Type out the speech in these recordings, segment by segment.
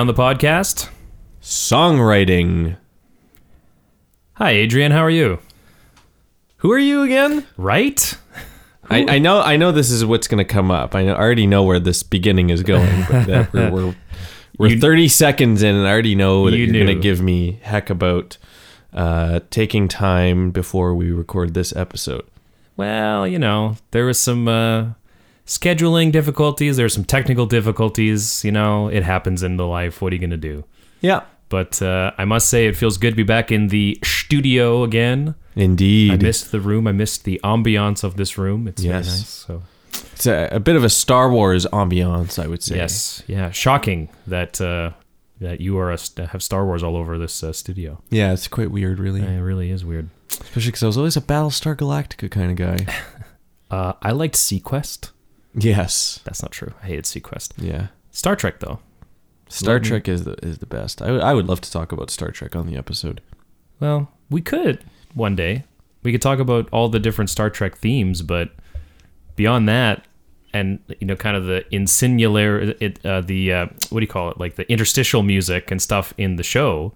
On the podcast, Songwriting. hi Adrian, how are you? Who are you again? Right? I, I know I know this is what's going to come up. I, know, I already know where this beginning is going. But that we're we're, we're You- 30 seconds in, and I already know that You you are going to give me heck about uh, taking time before we record this episode. Well, you know, there was some uh, scheduling difficulties. There were some technical difficulties. You know, it happens in the life. What are you going to do? Yeah, But uh, I must say, it feels good to be back in the studio again. indeed. I missed the room. I missed the ambiance of this room. It's Yes. very nice. So it's a, a bit of a Star Wars ambiance, I would say. yes, yeah, shocking that uh, that you are a, have Star Wars all over this uh, studio. Yeah, it's quite weird, really. It really is weird. Especially because I was always a Battlestar Galactica kind of guy. Uh, I liked seaQuest. Yes. That's not true. I hated seaQuest. Yeah. Star Trek though. Star Let me- Trek is the is the best. I would I would love to talk about Star Trek on the episode. Well, we could one day. We could talk about all the different Star Trek themes, but beyond that, and you know, kind of the insinular, it, uh, the uh, what do you call it, like the interstitial music and stuff in the show.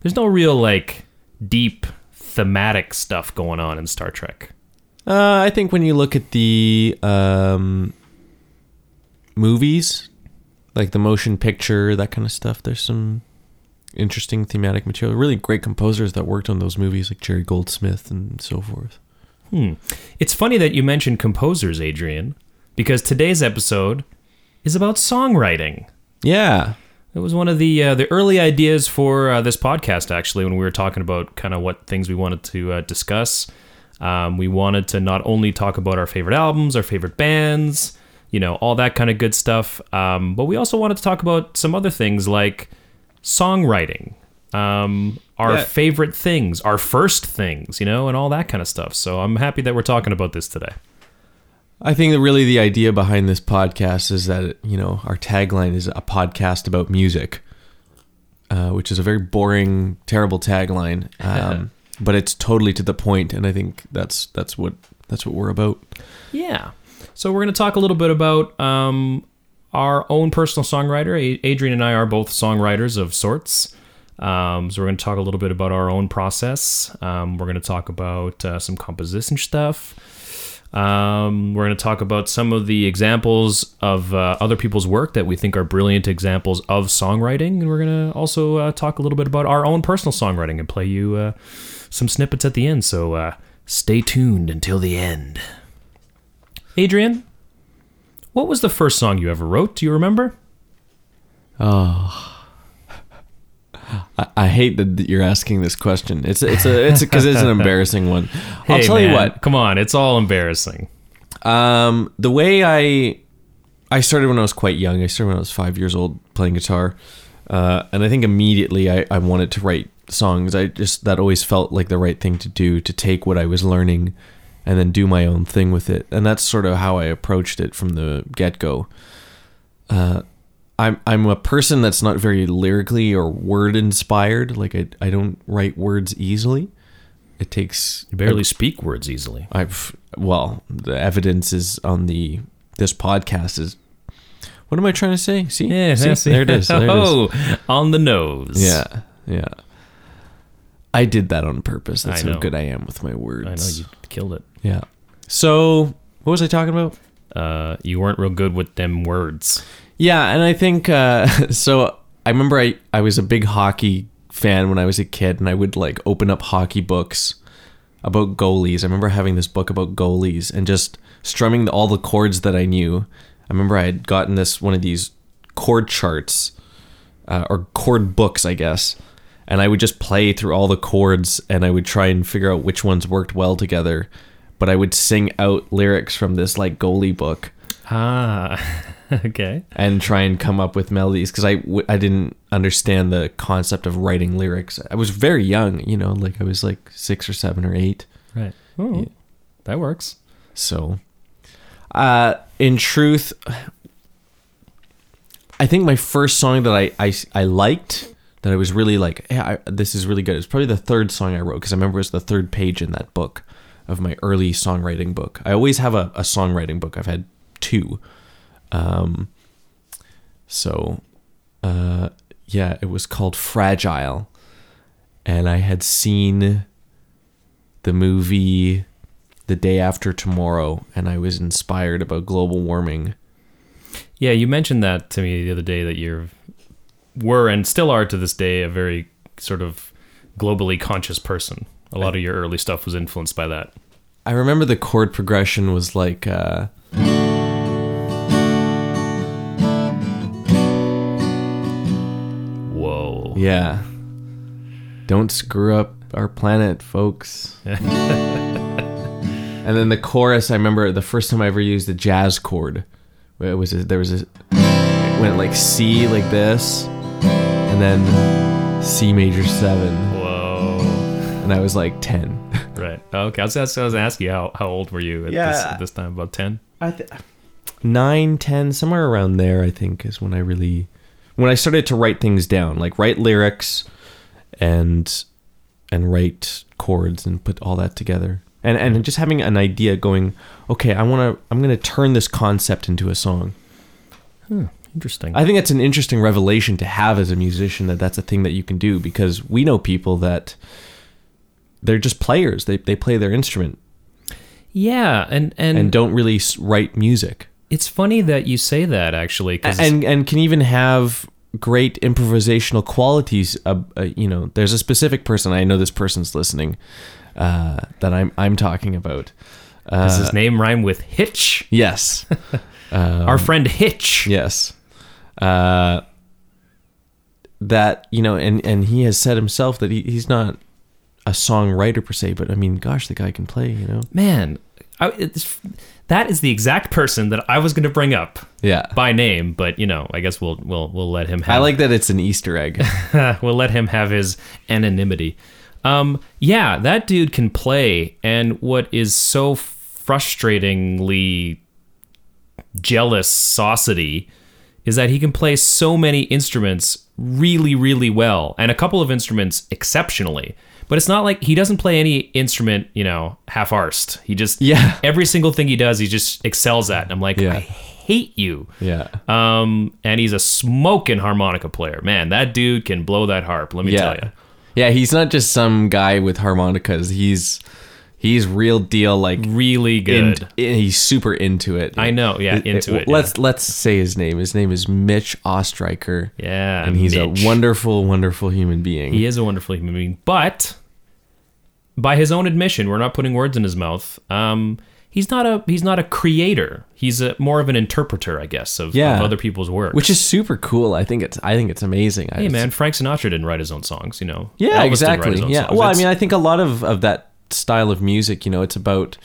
There's no real like deep thematic stuff going on in Star Trek. Uh, I think when you look at the um, movies, like the motion picture, that kind of stuff, there's some interesting thematic material. Really great composers that worked on those movies, like Jerry Goldsmith and so forth. Hmm. It's funny that you mentioned composers, Adrian, because today's episode is about songwriting. Yeah. It was one of the uh, the early ideas for uh, this podcast, actually, when we were talking about kind of what things we wanted to uh, discuss. Um, we wanted to not only talk about our favorite albums, our favorite bands, you know, all that kind of good stuff, um, but we also wanted to talk about some other things like songwriting, um, our Yeah. favorite things, our first things, you know, and all that kind of stuff. So I'm happy that we're talking about this today. I think that really the idea behind this podcast is that, you know, our tagline is a podcast about music, uh, which is a very boring, terrible tagline. Um, but it's totally to the point, and I think that's that's what that's what we're about. Yeah. So we're going to talk a little bit about um, our own personal songwriter. Adrian and I are both songwriters of sorts. Um, so we're going to talk a little bit about our own process. Um, we're going to talk about uh, some composition stuff. Um, we're going to talk about some of the examples of uh, other people's work that we think are brilliant examples of songwriting, and we're going to also uh, talk a little bit about our own personal songwriting and play you uh, some snippets at the end. So uh, stay tuned until the end. Adrian, what was the first song you ever wrote? Do you remember? I, I hate that you're asking this question. It's it's a it's because it's an embarrassing one. I'll tell you what. Come on, it's all embarrassing. Um, the way I I started when I was quite young. I started when I was five years old playing guitar, uh, and I think immediately I, I wanted to write songs. I just that always felt like the right thing to do to take what I was learning and then do my own thing with it. And that's sort of how I approached it from the get go. Uh, I'm I'm a person that's not very lyrically or word inspired. Like I I don't write words easily. It takes You barely speak words easily. I've well, the evidence is on the this podcast is. What am I trying to say? See, See? there it is. There it is. oh, on the nose. Yeah, yeah. I did that on purpose. That's how good I am with my words. I know you killed it. Yeah. So, what was I talking about? Uh, you weren't real good with them words. Yeah, and I think uh, so. I remember I I was a big hockey fan when I was a kid, and I would like open up hockey books about goalies. I remember having this book about goalies and just strumming all the chords that I knew. I remember I had gotten this one of these chord charts uh, or chord books, I guess, and I would just play through all the chords and I would try and figure out which ones worked well together. But I would sing out lyrics from this like goalie book Ah, okay. and try and come up with melodies because I, w- I didn't understand the concept of writing lyrics. I was very young, you know, like I was like six or seven or eight. Right. Oh, Yeah. that works. So, uh, in truth, I think my first song that I, I, I liked, that I was really like, yeah, I, this is really good. It's probably the third song I wrote because I remember it was the third page in that book of my early songwriting book. I always have a, a songwriting book. I've had two. Um, so, uh, yeah, it was called Fragile. And I had seen the movie The Day After Tomorrow and I was inspired about global warming. Yeah, you mentioned that to me the other day that you were and still are to this day a very sort of globally conscious person. A lot of your early stuff was influenced by that. I remember the chord progression was like uh Whoa. yeah. Don't screw up our planet, folks. and then the chorus, I remember the first time I ever used a jazz chord. It was a, there was a it went like C like this and then C major 7 Whoa. And I was like 10. Right. Okay. I was, I was going to ask you how, how old were you at, this, at this time? About 10? I th- 9, 10, somewhere around there, I think, is when I really, when I started to write things down, like write lyrics and, and write chords and put all that together. And, and just having an idea going, okay, I want to, I'm going to turn this concept into a song. Hmm, interesting. I think that's an interesting revelation to have as a musician that that's a thing that you can do because we know people that they're just players. They, they play their instrument yeah. And, and, and don't really write music. it's funny that you say that actually. Cause and and can even have great improvisational qualities. Uh, uh, you know, there's a specific person I know. This person's listening uh, that I'm I'm talking about. does Uh, his name rhyme with Hitch? yes, Our friend Hitch. yes. Uh, that you know, and and he has said himself that he, he's not a songwriter per se, but I mean, gosh, the guy can play. You know, Man, I, it's, that is the exact person that I was going to bring up yeah. by name, but you know, I guess we'll we'll we'll let him have I like that it's an Easter egg. we'll let him have his anonymity. Um, yeah, that dude can play, and what is so frustratingly jealous saucity is that he can play so many instruments really, really well, and a couple of instruments exceptionally. But it's not like he doesn't play any instrument, you know, half-arsed. He just Yeah. every single thing he does, he just excels at. And I'm like, Yeah. I hate you. yeah. Um, and he's a smoking harmonica player. Man, that dude can blow that harp. Let me yeah. tell you. Yeah, he's not just some guy with harmonicas. He's he's real deal like Really in, good. he's super into it. I know, yeah, into it, Let's let's say his name. His name is Mitch Ostreicher. yeah, and he's Mitch. a wonderful, wonderful human being. He is a wonderful human being, but by his own admission, we're not putting words in his mouth. Um, he's not a he's not a creator. He's a more of an interpreter, I guess, of, Yeah. of other people's work. which is super cool. I think it's I think it's amazing. Hey just- man, Frank Sinatra didn't write his own songs. You know, Yeah, Elvis exactly. Yeah. songs. Well, I mean, I think a lot of of that style of music, you know, it's about.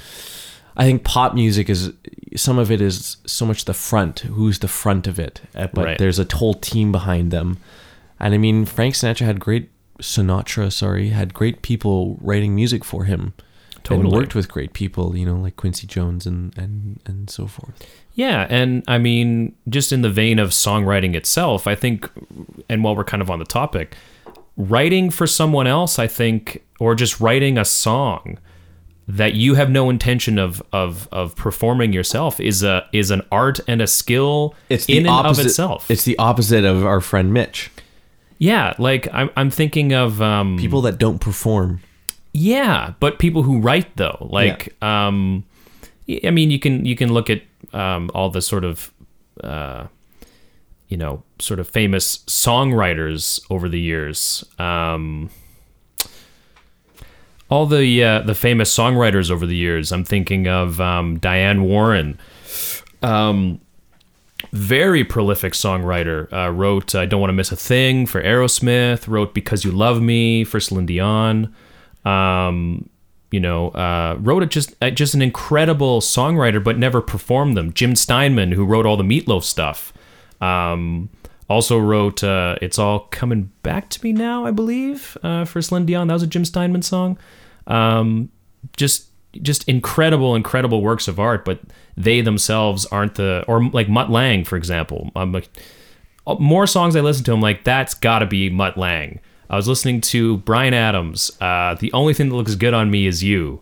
I think pop music is some of it is so much the front. Who's the front of it? Uh, But Right. there's a whole team behind them, and I mean, Frank Sinatra had great Sinatra. Sorry, had great people writing music for him. Totally. And worked with great people, you know, like Quincy Jones and and and so forth. Yeah, and I mean, just in the vein of songwriting itself, I think, and while we're kind of on the topic, writing for someone else, I think, or just writing a song that you have no intention of of of performing yourself is a is an art and a skill it's in and of itself. It's the opposite of our friend Mitch. yeah, like I'm I'm thinking of um, People that don't perform. Yeah, but people who write though, like, um, y- I mean, you can you can look at um, all the sort of, uh, you know, sort of famous songwriters over the years. Um, all the uh, the famous songwriters over the years. I'm thinking of um, Diane Warren. Um, very prolific songwriter. Uh, wrote "I Don't Want to Miss a Thing" for Aerosmith. Wrote "Because You Love Me" for Celine Dion. Um, you know, uh, wrote just uh, just an incredible songwriter, but never performed them. Jim Steinman, who wrote all the Meatloaf stuff, um, also wrote uh, "It's All Coming Back to Me Now," I believe, uh, for Celine Dion. That was a Jim Steinman song. Um, just just incredible, incredible works of art, but they themselves aren't the or like Mutt Lange, for example. Like more songs I listen to, I'm like, that's got to be Mutt Lange. I was listening to Bryan Adams. Uh, the only thing that looks good on me is you.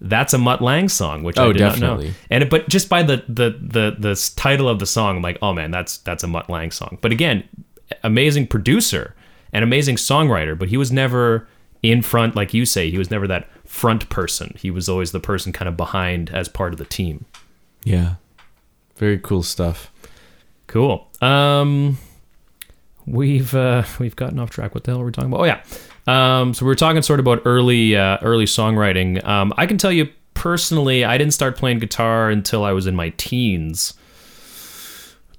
That's a Mutt Lange song, which I Oh, did not definitely. know. And it- but just by the, the the the title of the song, I'm like, oh man, that's that's a Mutt Lange song. But again, amazing producer and amazing songwriter, but he was never in front, like you say. He was never that front person. He was always the person kind of behind as part of the team. Yeah. Very cool stuff. Cool. Um, we've uh, we've gotten off track. What the hell are we talking about? Oh yeah. Um, so we were talking sort of about early uh, early songwriting. Um, I can tell you personally, I didn't start playing guitar until I was in my teens.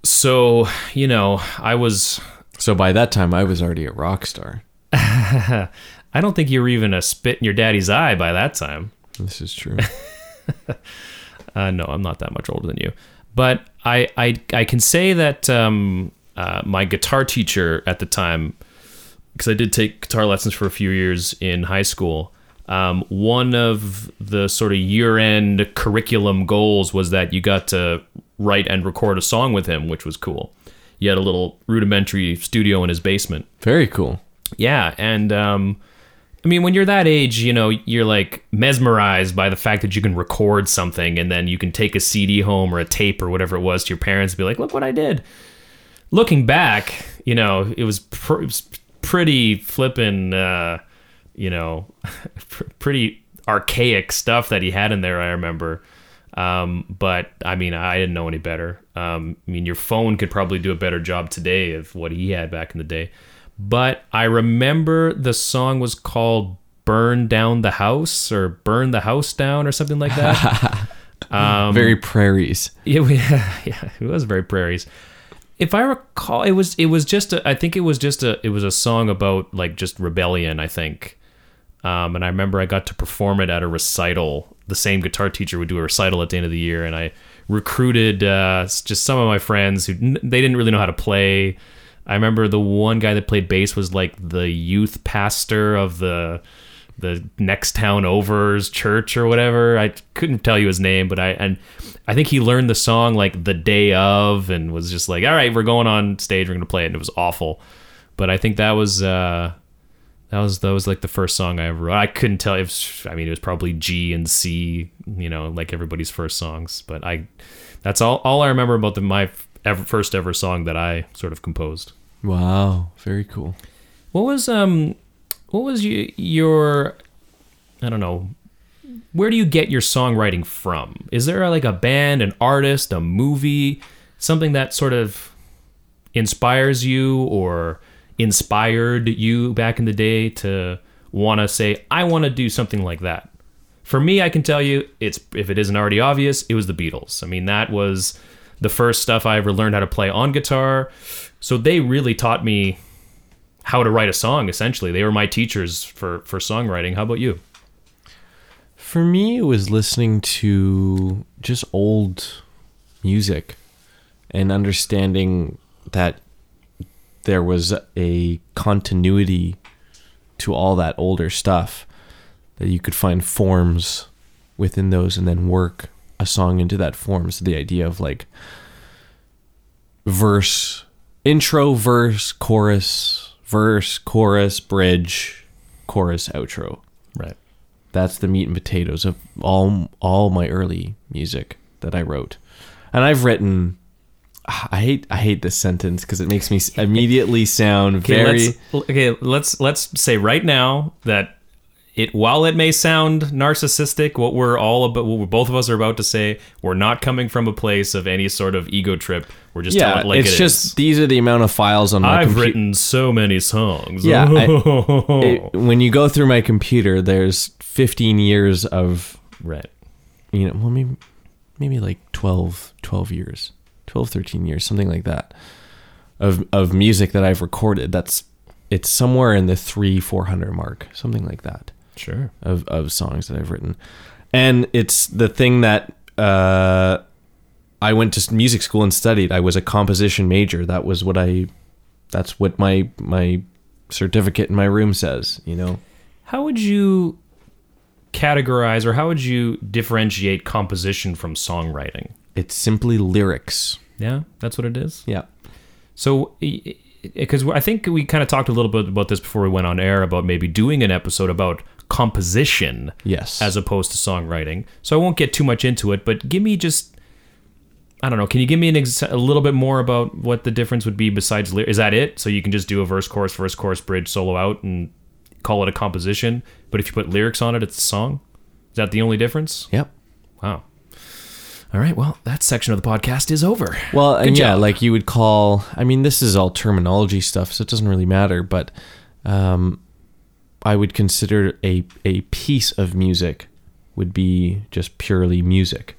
So you know, I was. So by that time, I was already a rock star. I don't think you were even a spit in your daddy's eye by that time. This is true. Uh, no, I'm not that much older than you. But I I, I can say that um, uh, my guitar teacher at the time, because I did take guitar lessons for a few years in high school. Um, one of the sort of year-end curriculum goals was that you got to write and record a song with him, which was cool. He had a little rudimentary studio in his basement. Very cool. Yeah, and um, I mean, when you're that age, you know, you're like mesmerized by the fact that you can record something and then you can take a CD home or a tape or whatever it was to your parents and be like, look what I did. Looking back, you know, it was, pr- it was pretty flippin', uh, you know, pr- pretty archaic stuff that he had in there, I remember. Um, but I mean, I didn't know any better. Um, I mean, your phone could probably do a better job today of what he had back in the day. But I remember the song was called Burn Down the House or Burn the House Down or something like that. um, Very prairies. yeah, we, yeah, it was very prairies. If I recall, it was it was just a, I think it was just a it was a song about like just rebellion. I think, um, and I remember I got to perform it at a recital. The same guitar teacher would do a recital at the end of the year, and I recruited uh, just some of my friends who they didn't really know how to play. I remember the one guy that played bass was like the youth pastor of the the next town over's church or whatever. I couldn't tell you his name, but I and I think he learned the song like the day of and was just like, "All right, we're going on stage, we're going to play it." And it was awful. But I think that was uh that was that was like the first song I ever wrote. I couldn't tell if I mean it was probably G and C, you know, like everybody's first songs, but I that's all all I remember about the my ever, first ever song that I sort of composed. Wow. Very cool. What was um what was you, your I don't know where do you get your songwriting from? Is there like a band, an artist, a movie, something that sort of inspires you or inspired you back in the day to want to say I want to do something like that? For me, I can tell you it's if it isn't already obvious, it was the Beatles. I mean, that was the first stuff I ever learned how to play on guitar. So they really taught me how to write a song essentially. They were my teachers for for songwriting. How about you? For me, it was listening to just old music and understanding that there was a continuity to all that older stuff, that you could find forms within those and then work a song into that form. So the idea of like verse, intro, verse, chorus, verse, chorus, bridge, chorus, outro Right. that's the meat and potatoes of all all my early music that I wrote. And I've written I hate I hate this sentence because it makes me immediately sound Okay, very let's, okay, let's let's say right now that it while it may sound narcissistic, what we're all about, what both of us are about to say, we're not coming from a place of any sort of ego trip. We're just yeah. telling it like it's it just is. these are the amount of files on my I've computer. written so many songs. Yeah, It- when you go through my computer, there's 15 years of right. you know well maybe maybe like 12 12 years 12 13 years something like that of of music that i've recorded that's it's somewhere in the 3 400 mark something like that Sure. of of songs that i've written and it's the thing that uh i went to music school and studied i was a composition major that was what i that's what my my certificate in my room says you know How would you categorize or how would you differentiate composition from songwriting? it's simply lyrics Yeah, that's what it is. yeah So, because I think we kind of talked a little bit about this before we went on air about maybe doing an episode about composition yes as opposed to songwriting. So I won't get too much into it, but give me just, I don't know. Can you give me an ex- a little bit more about what the difference would be besides lyrics? Is that it? So you can just do a verse, chorus, verse, chorus, bridge, solo out, and call it a composition. But if you put lyrics on it, it's a song. Is that the only difference? Yep. Wow. All right. Well, that section of the podcast is over. Well, and Good yeah, job. like you would call. I mean, this is all terminology stuff, so it doesn't really matter. But um, I would consider a a piece of music would be just purely music,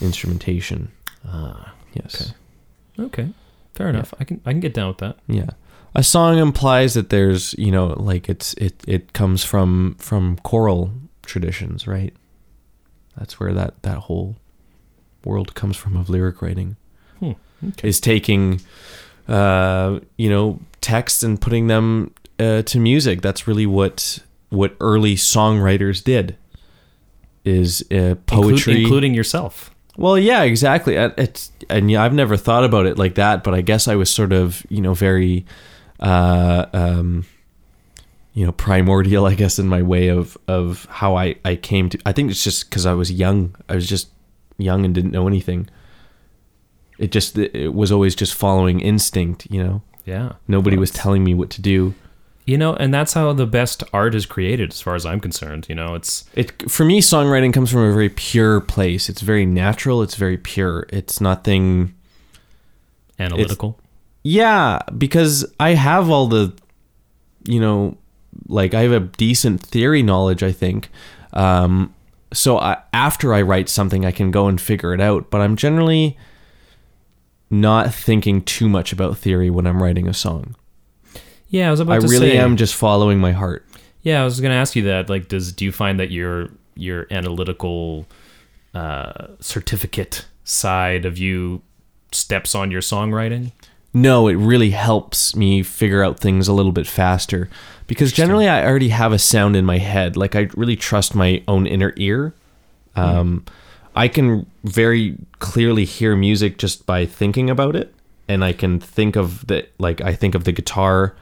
instrumentation. Ah, Yes. okay. okay. Fair enough. I can I can get down with that. Yeah. A song implies that there's, you know, like it's it it comes from from choral traditions, right? That's where that that whole world comes from of lyric writing. Hmm. Okay. Is taking uh, you know, texts and putting them uh, to music. That's really what what early songwriters did. Is uh, poetry including yourself. well, yeah, exactly. It's and yeah, I've never thought about it like that, but I guess I was sort of, you know, very, uh, um, you know, primordial, I guess, in my way of of how I I came to. I think it's just because I was young. I was just young and didn't know anything. It just it was always just following instinct, you know. Yeah. Nobody was telling me what to do. You know, and that's how the best art is created, as far as I'm concerned. You know, it's It for me, songwriting comes from a very pure place. It's very natural. It's very pure. It's nothing. analytical. Yeah, because I have all the, you know, like I have a decent theory knowledge, I think. Um, so I, after I write something, I can go and figure it out. But I'm generally not thinking too much about theory when I'm writing a song. Yeah, I was about to say. I to really say. am just following my heart. Yeah, I was going to ask you that. Like, does do you find that your your analytical uh, certificate side of you steps on your songwriting? No, it really helps me figure out things a little bit faster because generally I already have a sound in my head. Like I really trust my own inner ear. Um, I can very clearly hear music just by thinking about it, and I can think of the like I think of the guitar.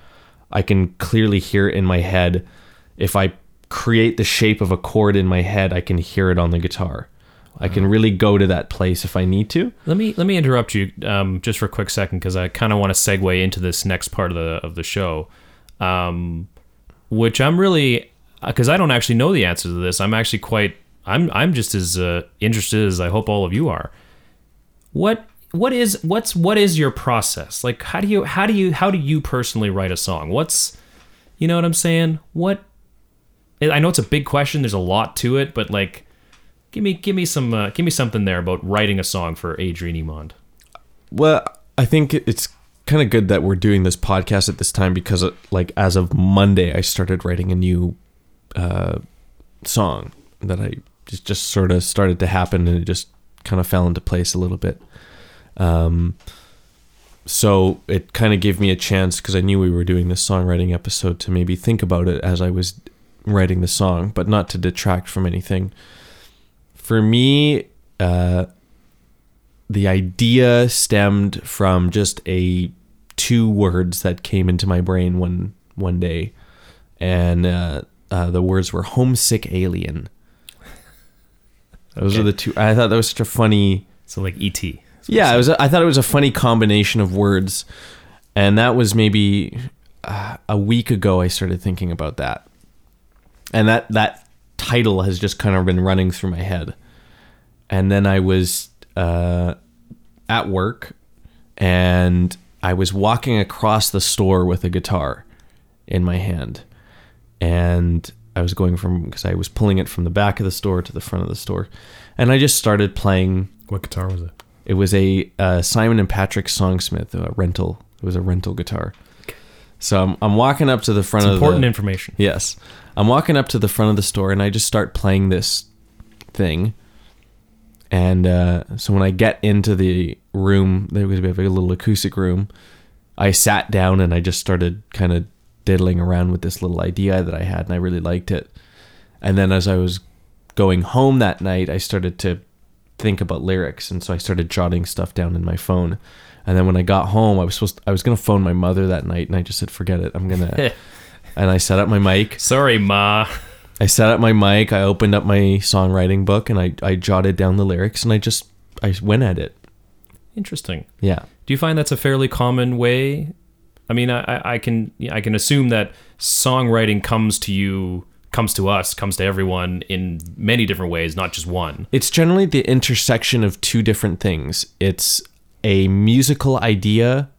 I can clearly hear it in my head. If I create the shape of a chord in my head, I can hear it on the guitar. I can really go to that place if I need to. Let me let me interrupt you um, just for a quick second because I kind of want to segue into this next part of the of the show, um, which I'm really because I don't actually know the answer to this. I'm actually quite I'm I'm just as uh, interested as I hope all of you are. What what is what's what is your process like? How do you how do you how do you personally write a song? What's you know what I'm saying? What I know it's a big question. There's a lot to it, but like Give me, give me some, uh, give me something there about writing a song for Adrian Emond. Well, I think it's kind of good that we're doing this podcast at this time because, uh, like, as of Monday, I started writing a new uh, song that I just just sort of started to happen, and it just kind of fell into place a little bit. Um, so it kind of gave me a chance because I knew we were doing this songwriting episode to maybe think about it as I was writing the song, but not to detract from anything. For me, uh, the idea stemmed from just a two words that came into my brain one one day, and uh, uh, the words were "homesick alien." Those Okay. are the two. I thought that was such a funny. So like E E.T. Yeah, it was. I thought it was a funny combination of words, and that was maybe uh, a week ago. I started thinking about that, and that that title has just kind of been running through my head. And then I was uh, at work, and I was walking across the store with a guitar in my hand, and I was going from because I was pulling it from the back of the store to the front of the store, and I just started playing What guitar was it? It was a uh, Simon and Patrick Songsmith a rental. It was a rental guitar. So I'm, I'm walking up to the front It's of important the information. yes. I'm walking up to the front of the store and I just start playing this thing. And uh, so when I get into the room, there was a little acoustic room. I sat down and I just started kind of diddling around with this little idea that I had, and I really liked it. And then as I was going home that night, I started to think about lyrics, and so I started jotting stuff down in my phone. And then when I got home, I was supposed I was gonna phone my mother that night, and I just said, "Forget it, I'm gonna." and I set up my mic. Sorry, Ma. I set up my mic. I opened up my songwriting book, and I I jotted down the lyrics, and I just I went at it. Interesting. Yeah. Do you find that's a fairly common way? I mean, I, I- I can I can assume that songwriting comes to you, comes to us, comes to everyone in many different ways, not just one. It's generally the intersection of two different things. It's a musical idea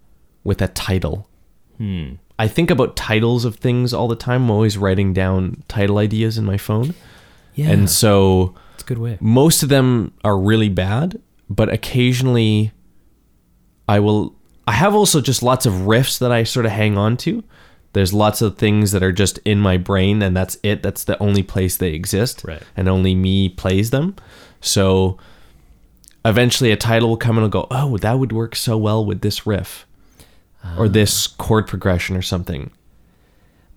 with a title. Hmm. I think about titles of things all the time. I'm always writing down title ideas in my phone. Yeah, And so it's a good way. most of them are really bad, but occasionally I will I have also just lots of riffs that I sort of hang on to. There's lots of things that are just in my brain and that's it. That's the only place they exist. Right. And only me plays them. So eventually a title will come and I'll go, "Oh, that would work so well with this riff." Or this chord progression or something.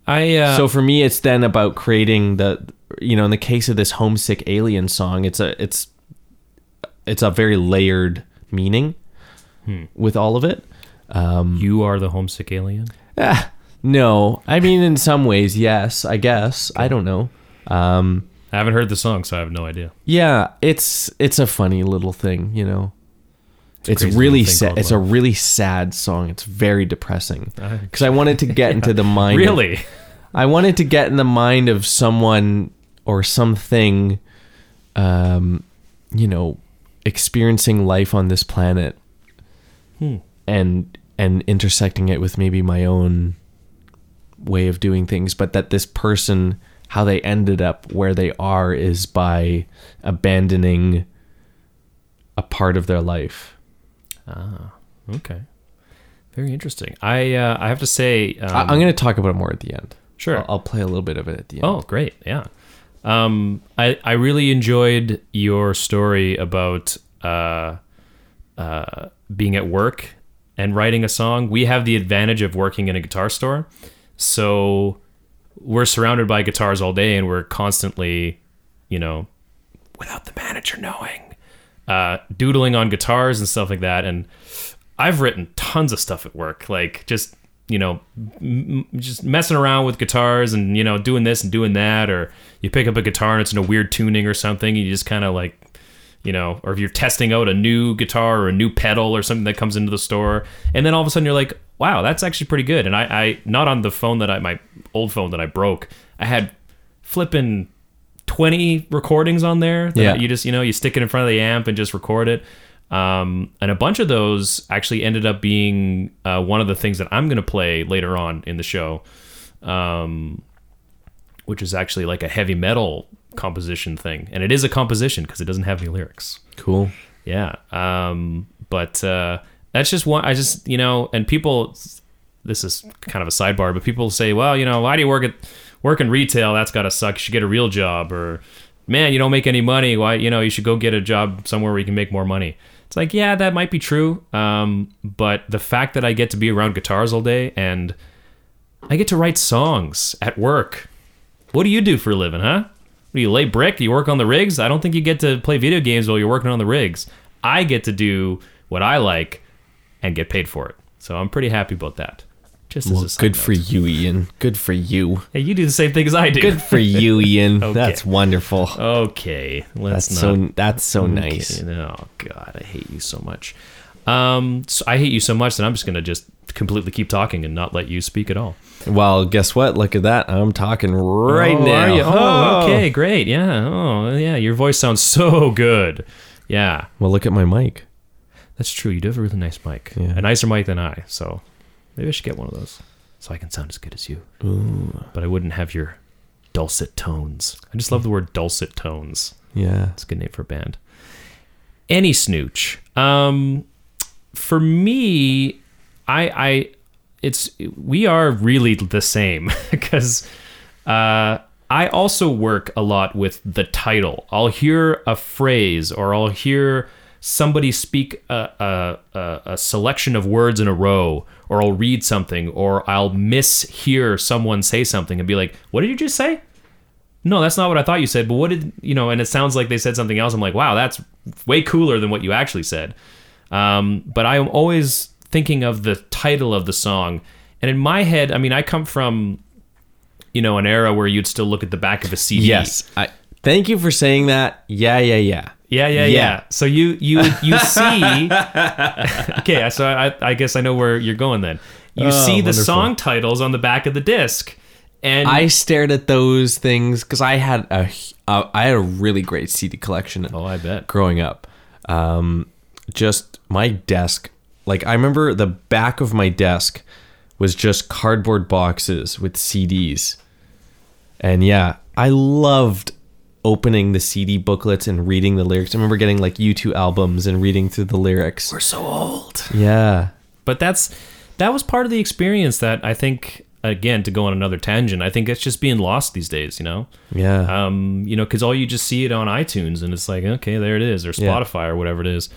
I uh, So for me, it's then about creating the, you know, in the case of this homesick alien song, it's a it's it's a very layered meaning with all of it. Um, you are the homesick alien. ah, no, I mean in some ways, yes, I guess. I don't know. Um, I haven't heard the song, so I have no idea. yeah, it's it's a funny little thing, you know. a It's, really sad. It's a really sad song. It's very depressing because I wanted to get into the mind. of- Really? I wanted to get in the mind of someone or something, um, you know, experiencing life on this planet, Hmm. and and intersecting it with maybe my own way of doing things, but that this person, how they ended up where they are, is by abandoning a part of their life. Ah, okay. Very interesting. I uh, I have to say, um, I, I'm going to talk about it more at the end. Sure. I'll, I'll play a little bit of it at the end. Oh, great. Yeah. Um, I, I really enjoyed your story about uh, uh, being at work and writing a song. We have the advantage of working in a guitar store. So we're surrounded by guitars all day and we're constantly, you know, without the manager knowing, uh, doodling on guitars and stuff like that. And I've written tons of stuff at work, like just you know, m- just messing around with guitars and you know doing this and doing that, or you pick up a guitar and it's in a weird tuning or something, and you just kind of like, you know, or if you're testing out a new guitar or a new pedal or something that comes into the store, and then all of a sudden you're like, wow, that's actually pretty good. And I, I not on the phone that I my old phone that I broke, I had flipping 20 recordings on there that Yeah. you just you know you stick it in front of the amp and just record it um, and a bunch of those actually ended up being uh, one of the things that i'm going to play later on in the show um, which is actually like a heavy metal composition thing and it is a composition because it doesn't have any lyrics Cool. yeah. Um, but uh, that's just one. I just you know, and people. This is kind of a sidebar, but people say, well, you know, why do you work at work in retail? That's gotta suck. You should get a real job, or man, you don't make any money. Why, you know, you should go get a job somewhere where you can make more money. It's like, yeah, that might be true. Um, but the fact that I get to be around guitars all day and I get to write songs at work. What do you do for a living, huh? Do you lay brick? Do you work on the rigs? I don't think you get to play video games while you're working on the rigs. I get to do what I like and get paid for it. So I'm pretty happy about that. Just Well, as a side good note. for you, Ian. Good for you. Hey, you do the same thing as I do. Good for you, Ian. Okay. That's wonderful. Okay, let's That's not. so that's so nice. Oh God, I hate you so much. Um, so I hate you so much that I'm just gonna just completely keep talking and not let you speak at all. Well, guess what? Look at that. I'm talking right oh, now. You? Oh, okay, great. Yeah. Oh, yeah. Your voice sounds so good. Yeah, Well, look at my mic. that's true. You do have a really nice mic, Yeah. a nicer mic than I. So maybe I should get one of those so I can sound as good as you. Ooh. But I wouldn't have your dulcet tones. I just love the word dulcet tones. Yeah. It's a good name for a band. Any snooch. Um, for me, I, I, it's we are really the same because uh, I also work a lot with the title. I'll hear a phrase or I'll hear somebody speak a, a, a, selection of words in a row, or I'll read something, or I'll mishear someone say something and be like, "What did you just say?" no, that's not what I thought you said. But what did you know? And it sounds like they said something else. I'm like, wow, that's way cooler than what you actually said. Um, but I am always thinking of the title of the song, and in my head, I mean, I come from, you know, an era where you'd still look at the back of a CD. Yes. I thank you for saying that. Yeah, yeah, yeah. Yeah, yeah, yeah, Yeah. So you you you see. okay, so I I guess I know where you're going then. You Oh, see the wonderful. song titles on the back of the disc, and I stared at those things because I had a uh, I had a really great CD collection oh, I bet. growing up. Um, just my desk, like I remember the back of my desk was just cardboard boxes with CDs, and yeah, I loved opening the CD booklets and reading the lyrics. I remember getting like U2 albums and reading through the lyrics. We're so old. Yeah, But that's that was part of the experience that I think. Again, to go on another tangent, I think it's just being lost these days. You know, yeah. um, you know, because all you just see it on iTunes, and it's like, okay, there it is, or Yeah. Spotify, or whatever it is,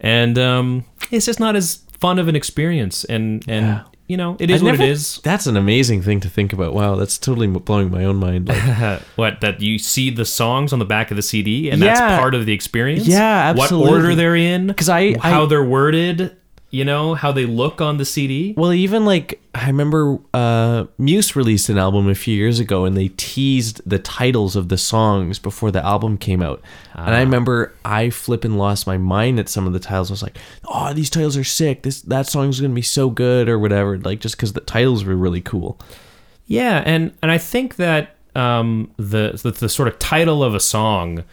and um, it's just not as fun of an experience. And and Yeah. you know, it is I what never- it is. That's an amazing thing to think about. Wow, that's totally blowing my own mind. Like, what that you see the songs on the back of the CD, and that's part of the experience. Yeah, absolutely. What order they're in, because I- how I- they're worded, you know, how they look on the CD. Well, even like I remember uh, Muse released an album a few years ago, and they teased the titles of the songs before the album came out. And I remember I flippin' lost my mind at some of the titles. I was like, "Oh, these titles are sick. This that song's gonna be so good, or whatever." Like just because the titles were really cool. Yeah, and and I think that um, the, the the sort of title of a song,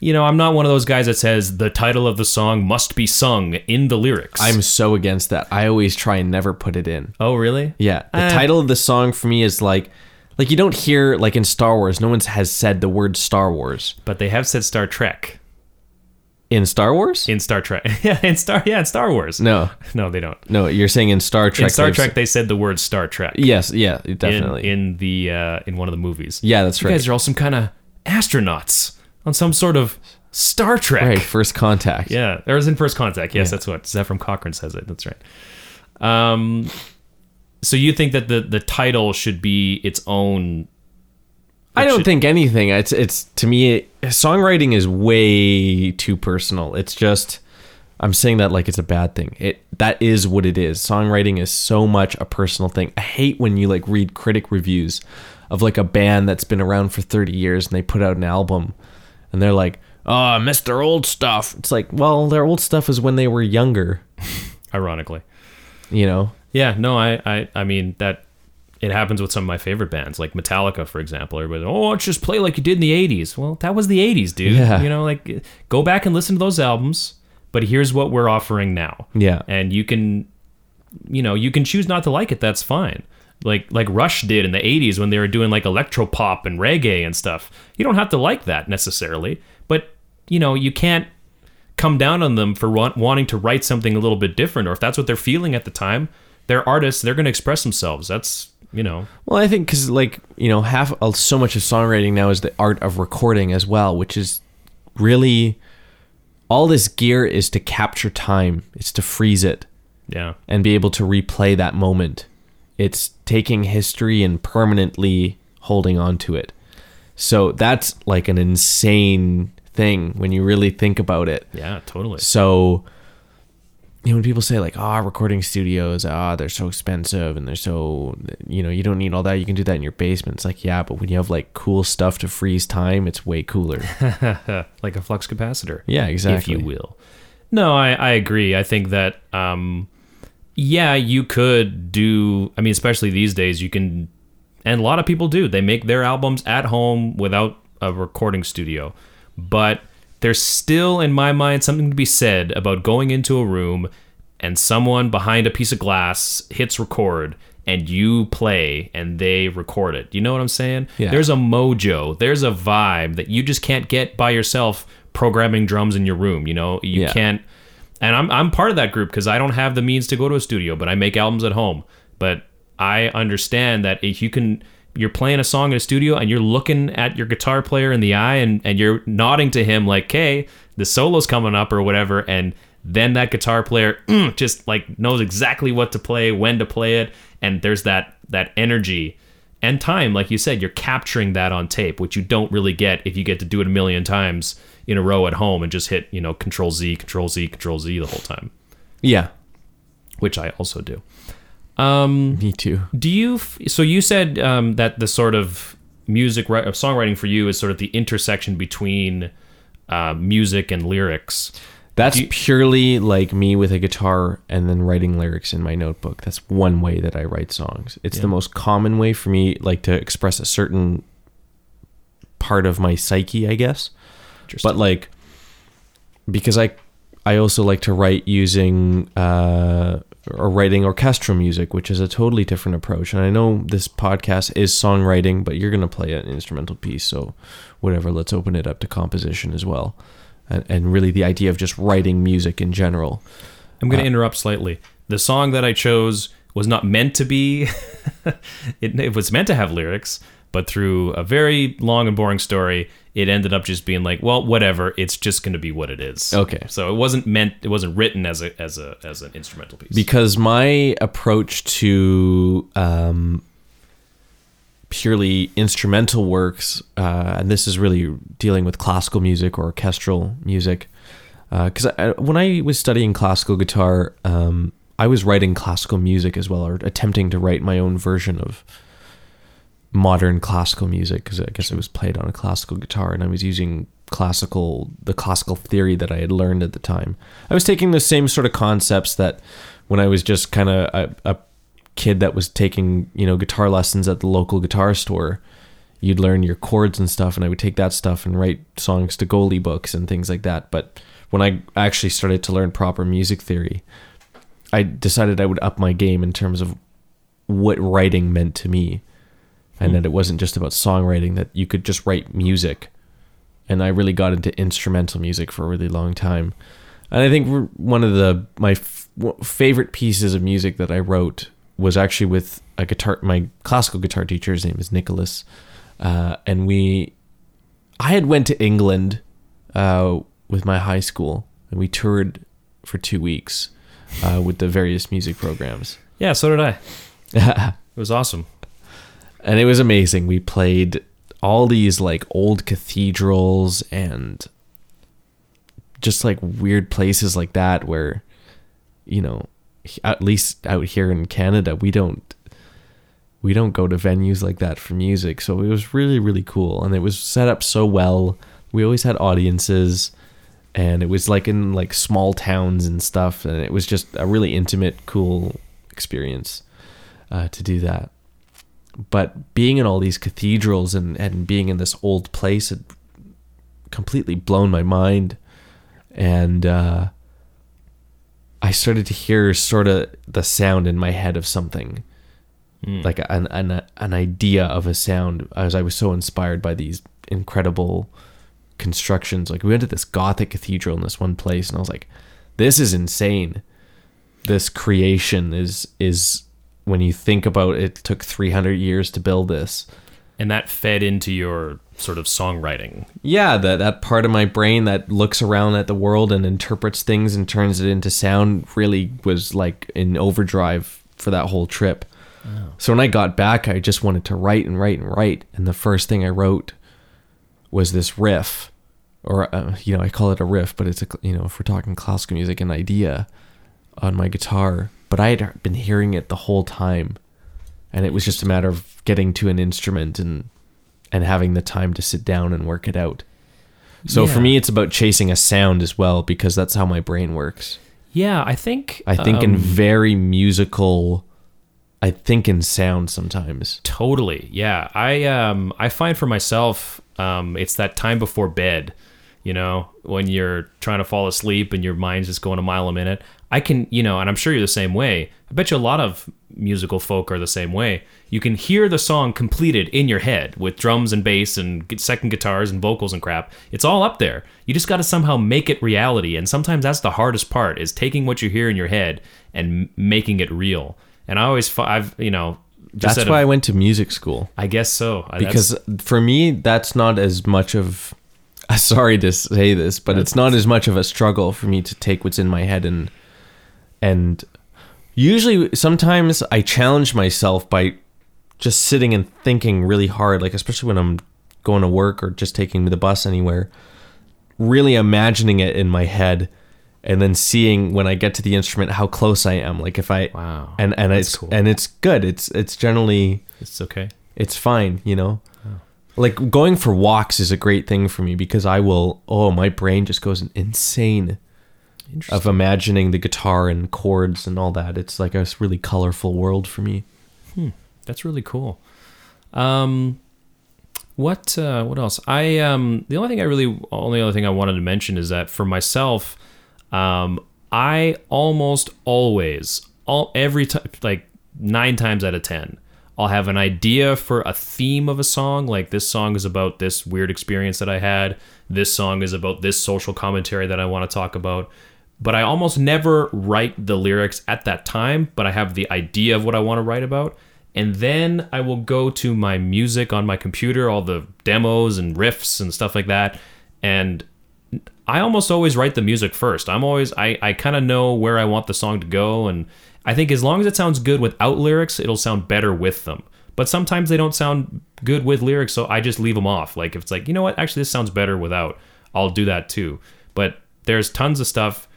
you know, I'm not one of those guys that says the title of the song must be sung in the lyrics. I'm so against that. I always try and never put it in. oh really? Yeah, the Uh, title of the song for me is like, like you don't hear like in Star Wars. No one has said the word Star Wars But they have said Star Trek in Star Wars. in Star Trek. yeah, in Star yeah in Star Wars. No, no, they don't. no, you're saying in Star Trek. In Star Trek, they said the word Star Trek. Yes, yeah, definitely. in the uh, in one of the movies. yeah, that's right. You guys are all some kind of astronauts on some sort of Star Trek. right, first contact. Yeah, or was in First Contact. Yes, Yeah. that's what Zefram Cochrane says it. That's right. Um, so you think that the the title should be its own? I don't should- think anything. It's it's to me, it, songwriting is way too personal. It's just I'm saying that like it's a bad thing. It that is what it is. Songwriting is so much a personal thing. I hate when you like read critic reviews of like a band that's been around for 30 years and they put out an album and they're like, ah, "Oh, Mr. Old Stuff." It's like, well, their old stuff is when they were younger, Ironically, you know. yeah. No, I, I, I mean that it happens with some of my favorite bands, like Metallica, for example. Everybody, oh, let's just play like you did in the '80s. Well, that was the '80s, dude. Yeah. You know, like go back and listen to those albums. But here's what we're offering now. Yeah. and you can you know you can choose not to like it that's fine like like rush did in the 80s when they were doing like electro pop and reggae and stuff. You don't have to like that necessarily but you know you can't come down on them for want, wanting to write something a little bit different or if that's what they're feeling at the time they're artists they're going to express themselves. That's you know. Well, I think because like you know, half uh, so much of songwriting now is the art of recording as well, which is really all this gear is to capture time. It's to freeze it. Yeah. And be able to replay that moment. It's taking history and permanently holding on to it. So that's like an insane thing when you really think about it. yeah totally So, you know, when people say like, "Ah, recording studios, ah, they're so expensive and they're so, you know, you don't need all that. You can do that in your basement." It's like, yeah, but when you have like cool stuff to freeze time, it's way cooler. like a flux capacitor yeah, exactly. if you will. No, I, I agree. I think that, um, yeah, you could do, I mean, especially these days, you can, and a lot of people do, they make their albums at home without a recording studio. But there's still, in my mind, something to be said about going into a room and someone behind a piece of glass hits record and you play and they record it. You know what I'm saying? Yeah. There's a mojo, there's a vibe that you just can't get by yourself programming drums in your room. You know, you Yeah. can't. And I'm I'm part of that group because I don't have the means to go to a studio, but I make albums at home. But I understand that if you can, you're playing a song in a studio and you're looking at your guitar player in the eye and and you're nodding to him like, "Okay, the solo's coming up" or whatever, and then that guitar player mm, just like knows exactly what to play, when to play it, and there's that that energy and time, like you said, you're capturing that on tape, which you don't really get if you get to do it a million times in a row at home and just hit, you know, Control Z, Control Z, Control Z the whole time, Yeah, which I also do. Um, me too. do you? f- So you said um, that the sort of music, ri- of songwriting for you is sort of the intersection between uh, music and lyrics. That's you- purely like me with a guitar and then writing lyrics in my notebook. That's one way that I write songs. It's the most common way for me, like to express a certain part of my psyche, I guess. But like, because I, I also like to write using uh, or writing orchestral music, which is a totally different approach. And I know this podcast is songwriting, but you're gonna play an instrumental piece, so whatever. Let's open it up to composition as well, and, and really the idea of just writing music in general. I'm going to interrupt slightly. The song that I chose was not meant to be. it, it was meant to have lyrics, but through a very long and boring story, it ended up just being like, well, whatever. It's just going to be what it is. Okay. So it wasn't meant. It wasn't written as a as a as an instrumental piece. because my approach to um, purely instrumental works, uh, and this is really dealing with classical music or orchestral music, because I when I was studying classical guitar, um, I was writing classical music as well, or attempting to write my own version of modern classical music because I guess it was played on a classical guitar and I was using classical the classical theory that I had learned at the time. I was taking the same sort of concepts that when I was just kind of a, a kid that was taking, you know, guitar lessons at the local guitar store. You'd learn your chords and stuff and I would take that stuff and write songs to goalie books and things like that. But when I actually started to learn proper music theory, I decided I would up my game in terms of what writing meant to me and that it wasn't just about songwriting that you could just write music and i really got into instrumental music for a really long time and i think one of the my f- favorite pieces of music that i wrote was actually with a guitar my classical guitar teacher his name is nicholas uh, and we i had went to england uh, with my high school and we toured for two weeks uh, with the various music programs yeah, so did I. It was awesome. And it was amazing. We played all these like old cathedrals and just like weird places like that where you know at least out here in Canada we don't we don't go to venues like that for music. So it was really really cool. And it was set up so well. We always had audiences and it was like in like small towns and stuff. And it was just a really intimate cool experience uh, to do that but being in all these cathedrals and, and being in this old place had completely blown my mind. And uh, i started to hear sort of the sound in my head of something. Like an, an, an idea of a sound as i was so inspired by these incredible constructions. Like we went to this gothic cathedral in this one place and i was like this is insane. This creation is is when you think about it, it took 300 years to build this. And that fed into your sort of songwriting. yeah that that part of my brain that looks around at the world and interprets things and turns it into sound really was like in overdrive for that whole trip. So when i got back i just wanted to write and write and write. And the first thing i wrote was this riff or uh, you know i call it a riff but it's a you know if we're talking classical music an idea on my guitar but i had been hearing it the whole time. And it was just a matter of getting to an instrument and and having the time to sit down and work it out. So for me it's about chasing a sound as well because that's how my brain works. Yeah, I think i think in um, very musical i think in sound sometimes. Totally. Yeah. I um I find for myself um it's that time before bed, you know, when you're trying to fall asleep and your mind's just going a mile a minute. I can, you know, and I'm sure you're the same way. I bet you a lot of musical folk are the same way. You can hear the song completed in your head with drums and bass and second guitars and vocals and crap. It's all up there. You just got to somehow make it reality. And sometimes that's the hardest part is taking what you hear in your head and m- making it real. And I always, I've, you know, just that's why i went to music school I guess so. I- that's- because for me that's not as much of sorry to say this but it's not as much of a struggle for me to take what's in my head and and usually sometimes i challenge myself by just sitting and thinking really hard like especially when i'm going to work or just taking the bus anywhere really imagining it in my head and then seeing when i get to the instrument how close i am like if i Wow, and and that's it's cool. and it's good it's it's generally it's okay. it's fine, you know. Like going for walks is a great thing for me because I will oh my brain just goes insane of imagining the guitar and chords and all that. It's like a really colorful world for me. That's really cool. Um, what uh, what else? I um, the only thing I really only other thing I wanted to mention is that for myself, um, I almost always all every time like nine times out of ten. I'll have an idea for a theme of a song, like this song is about this weird experience that I had. This song is about this social commentary that I want to talk about. But I almost never write the lyrics at that time, but I have the idea of what I want to write about and then I will go to my music on my computer, all the demos and riffs and stuff like that, and I almost always write the music first. I'm always I I kind of know where I want the song to go, and I think as long as it sounds good without lyrics, it'll sound better with them. But sometimes they don't sound good with lyrics, so I just leave them off. Like if it's like you know what, actually this sounds better without, I'll do that too. But there's tons of stuff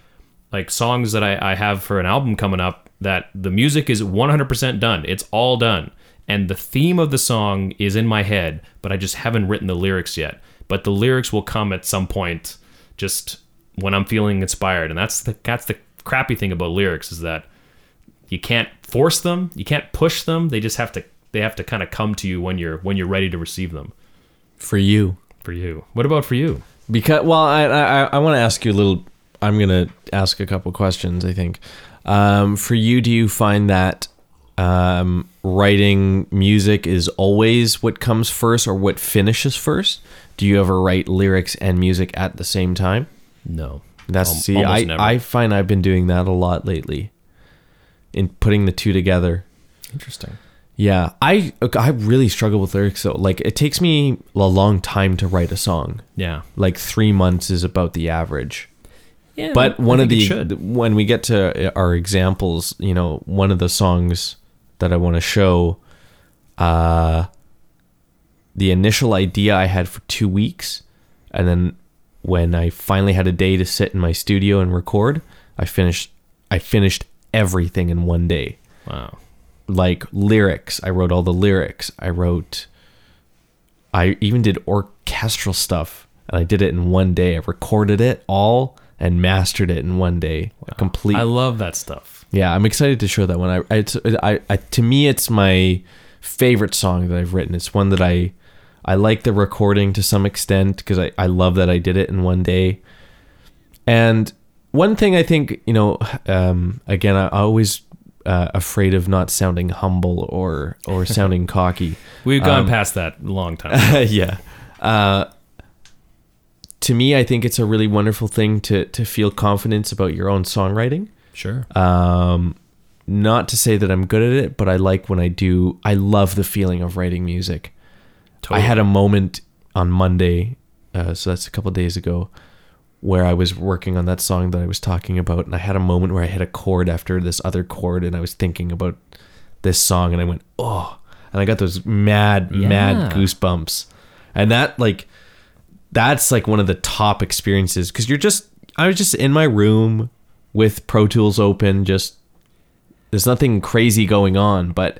like songs that I, I have for an album coming up that the music is 100% done. It's all done. And the theme of the song is in my head, but I just haven't written the lyrics yet. But the lyrics will come at some point just when I'm feeling inspired. And that's the that's the crappy thing about lyrics is that you can't force them, you can't push them. They just have to they have to kind of come to you when you're when you're ready to receive them. For you. For you. What about for you? Because well, I I, I want to ask you a little. I'm gonna ask a couple questions. I think. Um, for you, do you find that um, writing music is always what comes first or what finishes first? Do you ever write lyrics and music at the same time? No. That's Al- see, I never. I find I've been doing that a lot lately. In putting the two together. Interesting. Yeah, I I really struggle with lyrics though. Like it takes me a long time to write a song. Yeah. Like three months is about the average. Yeah. But I one of the when we get to our examples, you know, one of the songs that I want to show, uh, the initial idea I had for two weeks, and then when I finally had a day to sit in my studio and record, I finished. I finished everything in one day Wow. like lyrics. I wrote all the lyrics. I wrote. I even did orchestral stuff, and I did it in one day. I recorded it all and mastered it in one day. A complete. I love that stuff. yeah, I'm excited to show that one. I, it's, I, I, to me, it's my favorite song that I've written. It's one that I, I like the recording to some extent because I, I love that I did it in one day. And one thing I think, you know, um, again, I, I always uh, afraid of not sounding humble or or sounding cocky. We've gone Um, past that a long time. yeah. Uh, to me, I think it's a really wonderful thing to to feel confidence about your own songwriting. sure. Um, not to say that I'm good at it, but I like when I do. I love the feeling of writing music. I had a moment on Monday, uh, so that's a couple days ago, where I was working on that song that I was talking about, and I had a moment where I hit a chord after this other chord, and I was thinking about this song, and I went, oh, and I got those mad, Yeah. mad goosebumps, and that like, that's like one of the top experiences because you're just, I was just in my room with Pro Tools open, just there's nothing crazy going on, but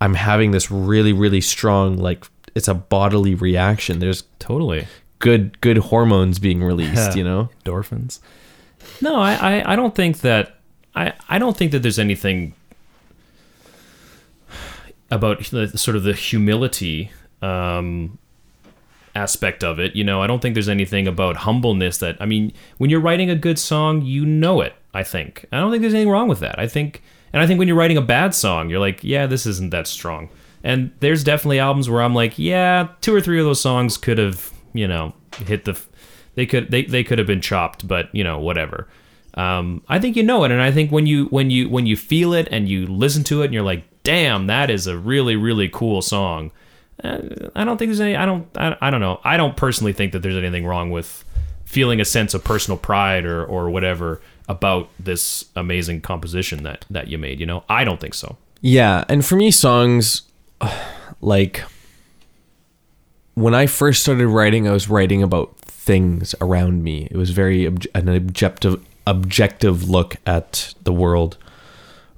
I'm having this really, really strong like it's a bodily reaction. There's totally good good hormones being released, you know? endorphins. No, I, I, I don't think that I, I don't think that there's anything about the, sort of the humility um, aspect of it. You know, I don't think there's anything about humbleness that I mean, when you're writing a good song, you know it. I think I don't think there's anything wrong with that. I think, and I think when you're writing a bad song, you're like, yeah, this isn't that strong. And there's definitely albums where I'm like, yeah, two or three of those songs could have, you know, hit the, they could they, they could have been chopped, but you know, whatever. Um, I think you know it, and I think when you when you when you feel it and you listen to it, and you're like, damn, that is a really really cool song. Uh, I don't think there's any. I don't. I, I don't know. I don't personally think that there's anything wrong with feeling a sense of personal pride or or whatever about this amazing composition that that you made. You know, I don't think so. Yeah, and for me songs like when I first started writing, I was writing about things around me. It was very obj- an objective objective look at the world.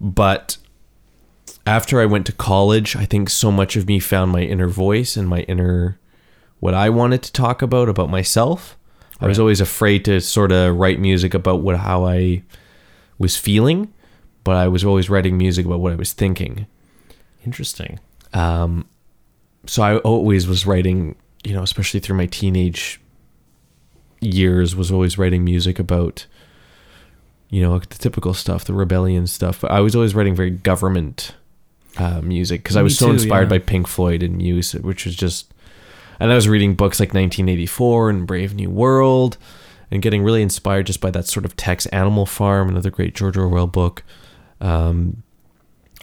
But after I went to college, I think so much of me found my inner voice and my inner what I wanted to talk about about myself. I was always afraid to sort of write music about what how I was feeling, but I was always writing music about what I was thinking. Interesting. Um, so I always was writing, you know, especially through my teenage years, was always writing music about, you know, the typical stuff, the rebellion stuff. But I was always writing very government uh, music because I was so too, inspired yeah. by Pink Floyd and Muse, which was just, and I was reading books like 1984 and Brave New World, and getting really inspired just by that sort of text. Animal Farm, another great George Orwell book. Um,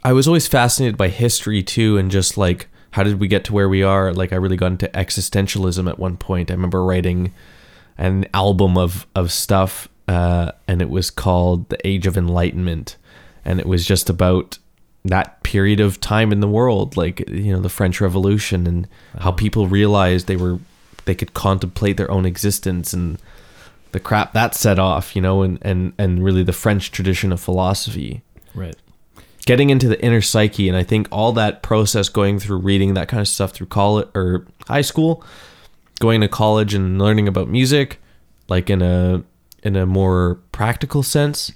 I was always fascinated by history too, and just like how did we get to where we are? Like I really got into existentialism at one point. I remember writing an album of of stuff, uh, and it was called "The Age of Enlightenment," and it was just about that period of time in the world, like you know the French Revolution, and how people realized they were they could contemplate their own existence and the crap that set off, you know, and and and really the French tradition of philosophy Right. Getting into the inner psyche and i think all that process going through reading that kind of stuff through college or high school going to college and learning about music like in a in a more practical sense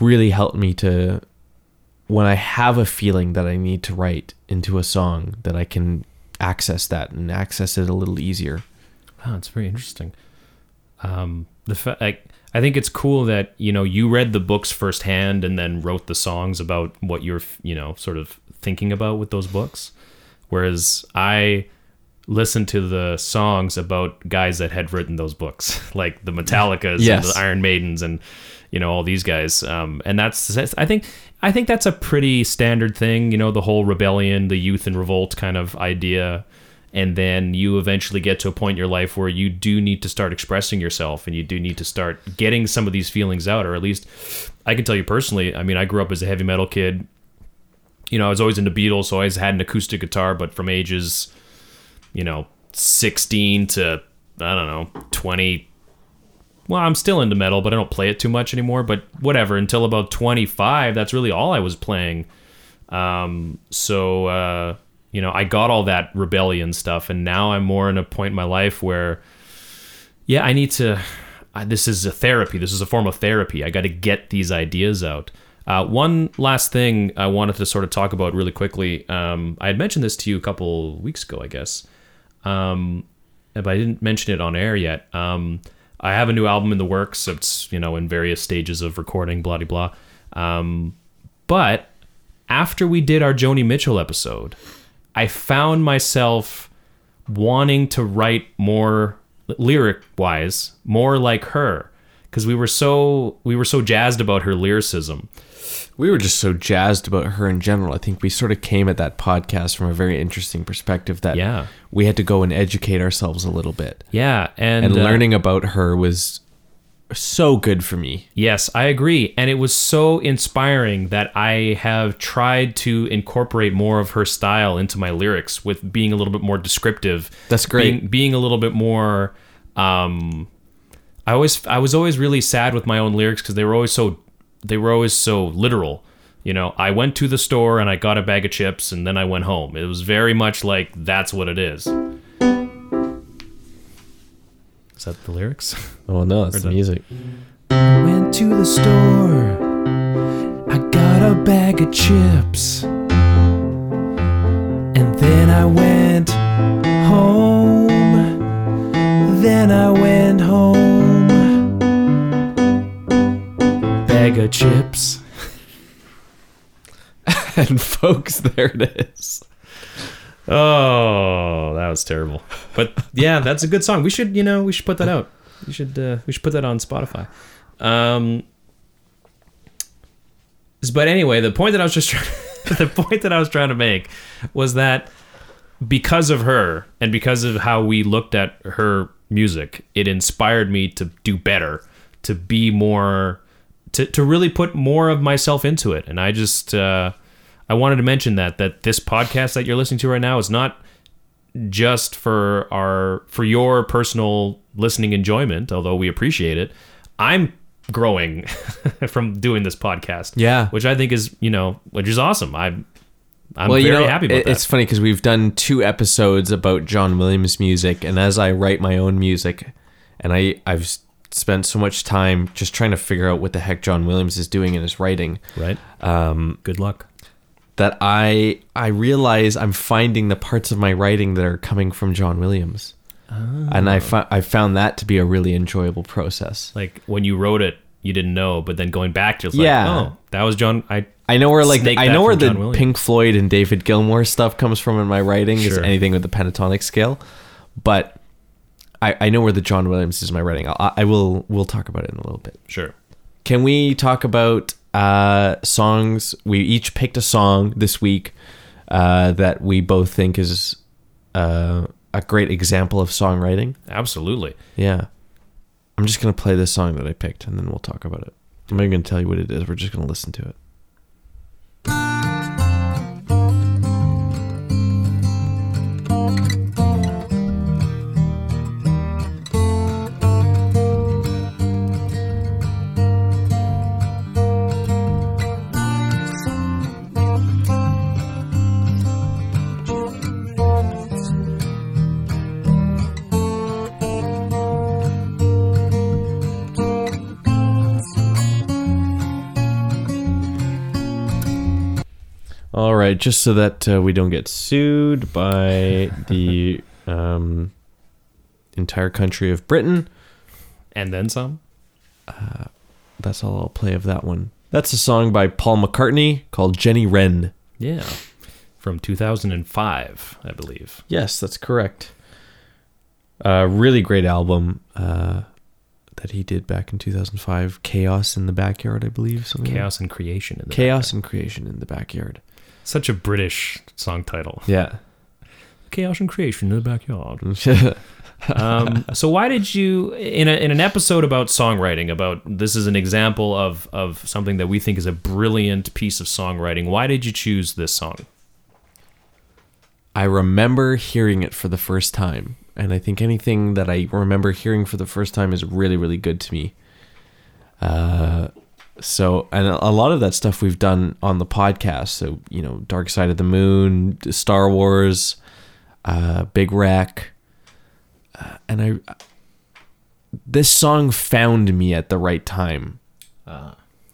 really helped me to when i have a feeling that i need to write into a song that i can access that and access it a little easier Wow, it's very interesting. Um, the fact like, I think it's cool that you know you read the books firsthand and then wrote the songs about what you're you know sort of thinking about with those books, whereas I listened to the songs about guys that had written those books, like the Metallicas Yes. and the Iron Maidens and you know all these guys. Um, and that's that's- I think I think that's a pretty standard thing. You know, the whole rebellion, the youth and revolt kind of idea and then you eventually get to a point in your life where you do need to start expressing yourself and you do need to start getting some of these feelings out or at least i can tell you personally i mean i grew up as a heavy metal kid. You know i was always into beatles so i always had an acoustic guitar but from ages you know 16 to i don't know 20 well i'm still into metal but i don't play it too much anymore but whatever until about 25 that's really all i was playing. Um, so uh, you know, I got all that rebellion stuff, and now I'm more in a point in my life where, yeah, I need to. I, this is a therapy. This is a form of therapy. I got to get these ideas out. Uh, one last thing I wanted to sort of talk about really quickly. Um, I had mentioned this to you a couple weeks ago, I guess, um, but I didn't mention it on air yet. Um, I have a new album in the works. It's you know in various stages of recording, blah blah blah. Um, but after we did our Joni Mitchell episode, I found myself wanting to write more lyric wise, more like her because we were so we were so jazzed about her lyricism. we were just so jazzed about her in general. I think we sort of came at that podcast from a very interesting perspective that Yeah. we had to go and educate ourselves a little bit. Yeah, and, And uh, learning about her was so good for me. Yes, I agree. And it was so inspiring that I have tried to incorporate more of her style into my lyrics with being a little bit more descriptive. That's great. Being, being a little bit more um I always I was always really sad with my own lyrics cuz they were always so they were always so literal. You know, I went to the store and I got a bag of chips and then I went home. It was very much like that's what it is. Is that the lyrics? Oh no, it's the the- music. Went to the store. I got a bag of chips. And then I went home. Then I went home. Bag of chips. and folks, there it is. Oh, that was terrible. But yeah, that's a good song. We should, you know, we should put that out. We should, uh, we should put that on Spotify. Um, but anyway, the point that I was just trying, the point that I was trying to make was that because of her and because of how we looked at her music, it inspired me to do better, to be more, to, to really put more of myself into it. And I just, uh, I wanted to mention that that this podcast that you're listening to right now is not just for our for your personal listening enjoyment, although we appreciate it. I'm growing from doing this podcast. Yeah. Which I think is, you know, which is awesome. I'm I'm very happy about it- that. it's funny because we've done two episodes about John Williams music, and as I write my own music, and I I've spent so much time just trying to figure out what the heck John Williams is doing in his writing right. um, Good luck. That I I realize I'm finding the parts of my writing that are coming from John Williams, ah. and I fo- I found that to be a really enjoyable process. Like when you wrote it, you didn't know, but then going back, just Yeah. like, oh, that was John. I I know where like I know where the Pink Floyd and David Gilmour stuff comes from in my writing is anything with the pentatonic scale, but I, I know where the John Williams is in my writing. I, I will we'll talk about it in a little bit. sure. Can we talk about uh, songs? We each picked a song this week uh, that we both think is uh, a great example of songwriting. Absolutely. Yeah, I'm just gonna play this song that I picked, and then we'll talk about it. I'm not even gonna tell you what it is. We're just gonna listen to it. All right, just so that uh, we don't get sued by the um, entire country of Britain, And then some. that's all I'll play of that one. That's a song by Paul McCartney called Jenny Wren. Yeah. From 2005, I believe. Yes, that's correct. A really great album uh, that he did back in 2005. Chaos in the Backyard, I believe. Something like Chaos and Creation. In the. Chaos and Creation in the Backyard. Such a British song title. Yeah. Chaos and Creation in the backyard. um, so why did you in a, in an episode about songwriting about this is an example of of something that we think is a brilliant piece of songwriting why did you choose this song I remember hearing it for the first time, and I think anything that I remember hearing for the first time is really, really good to me. Uh, so, and a lot of that stuff we've done on the podcast. So, you know, Dark Side of the Moon, Star Wars, uh, Big Wreck, uh, and I. This song found me at the right time,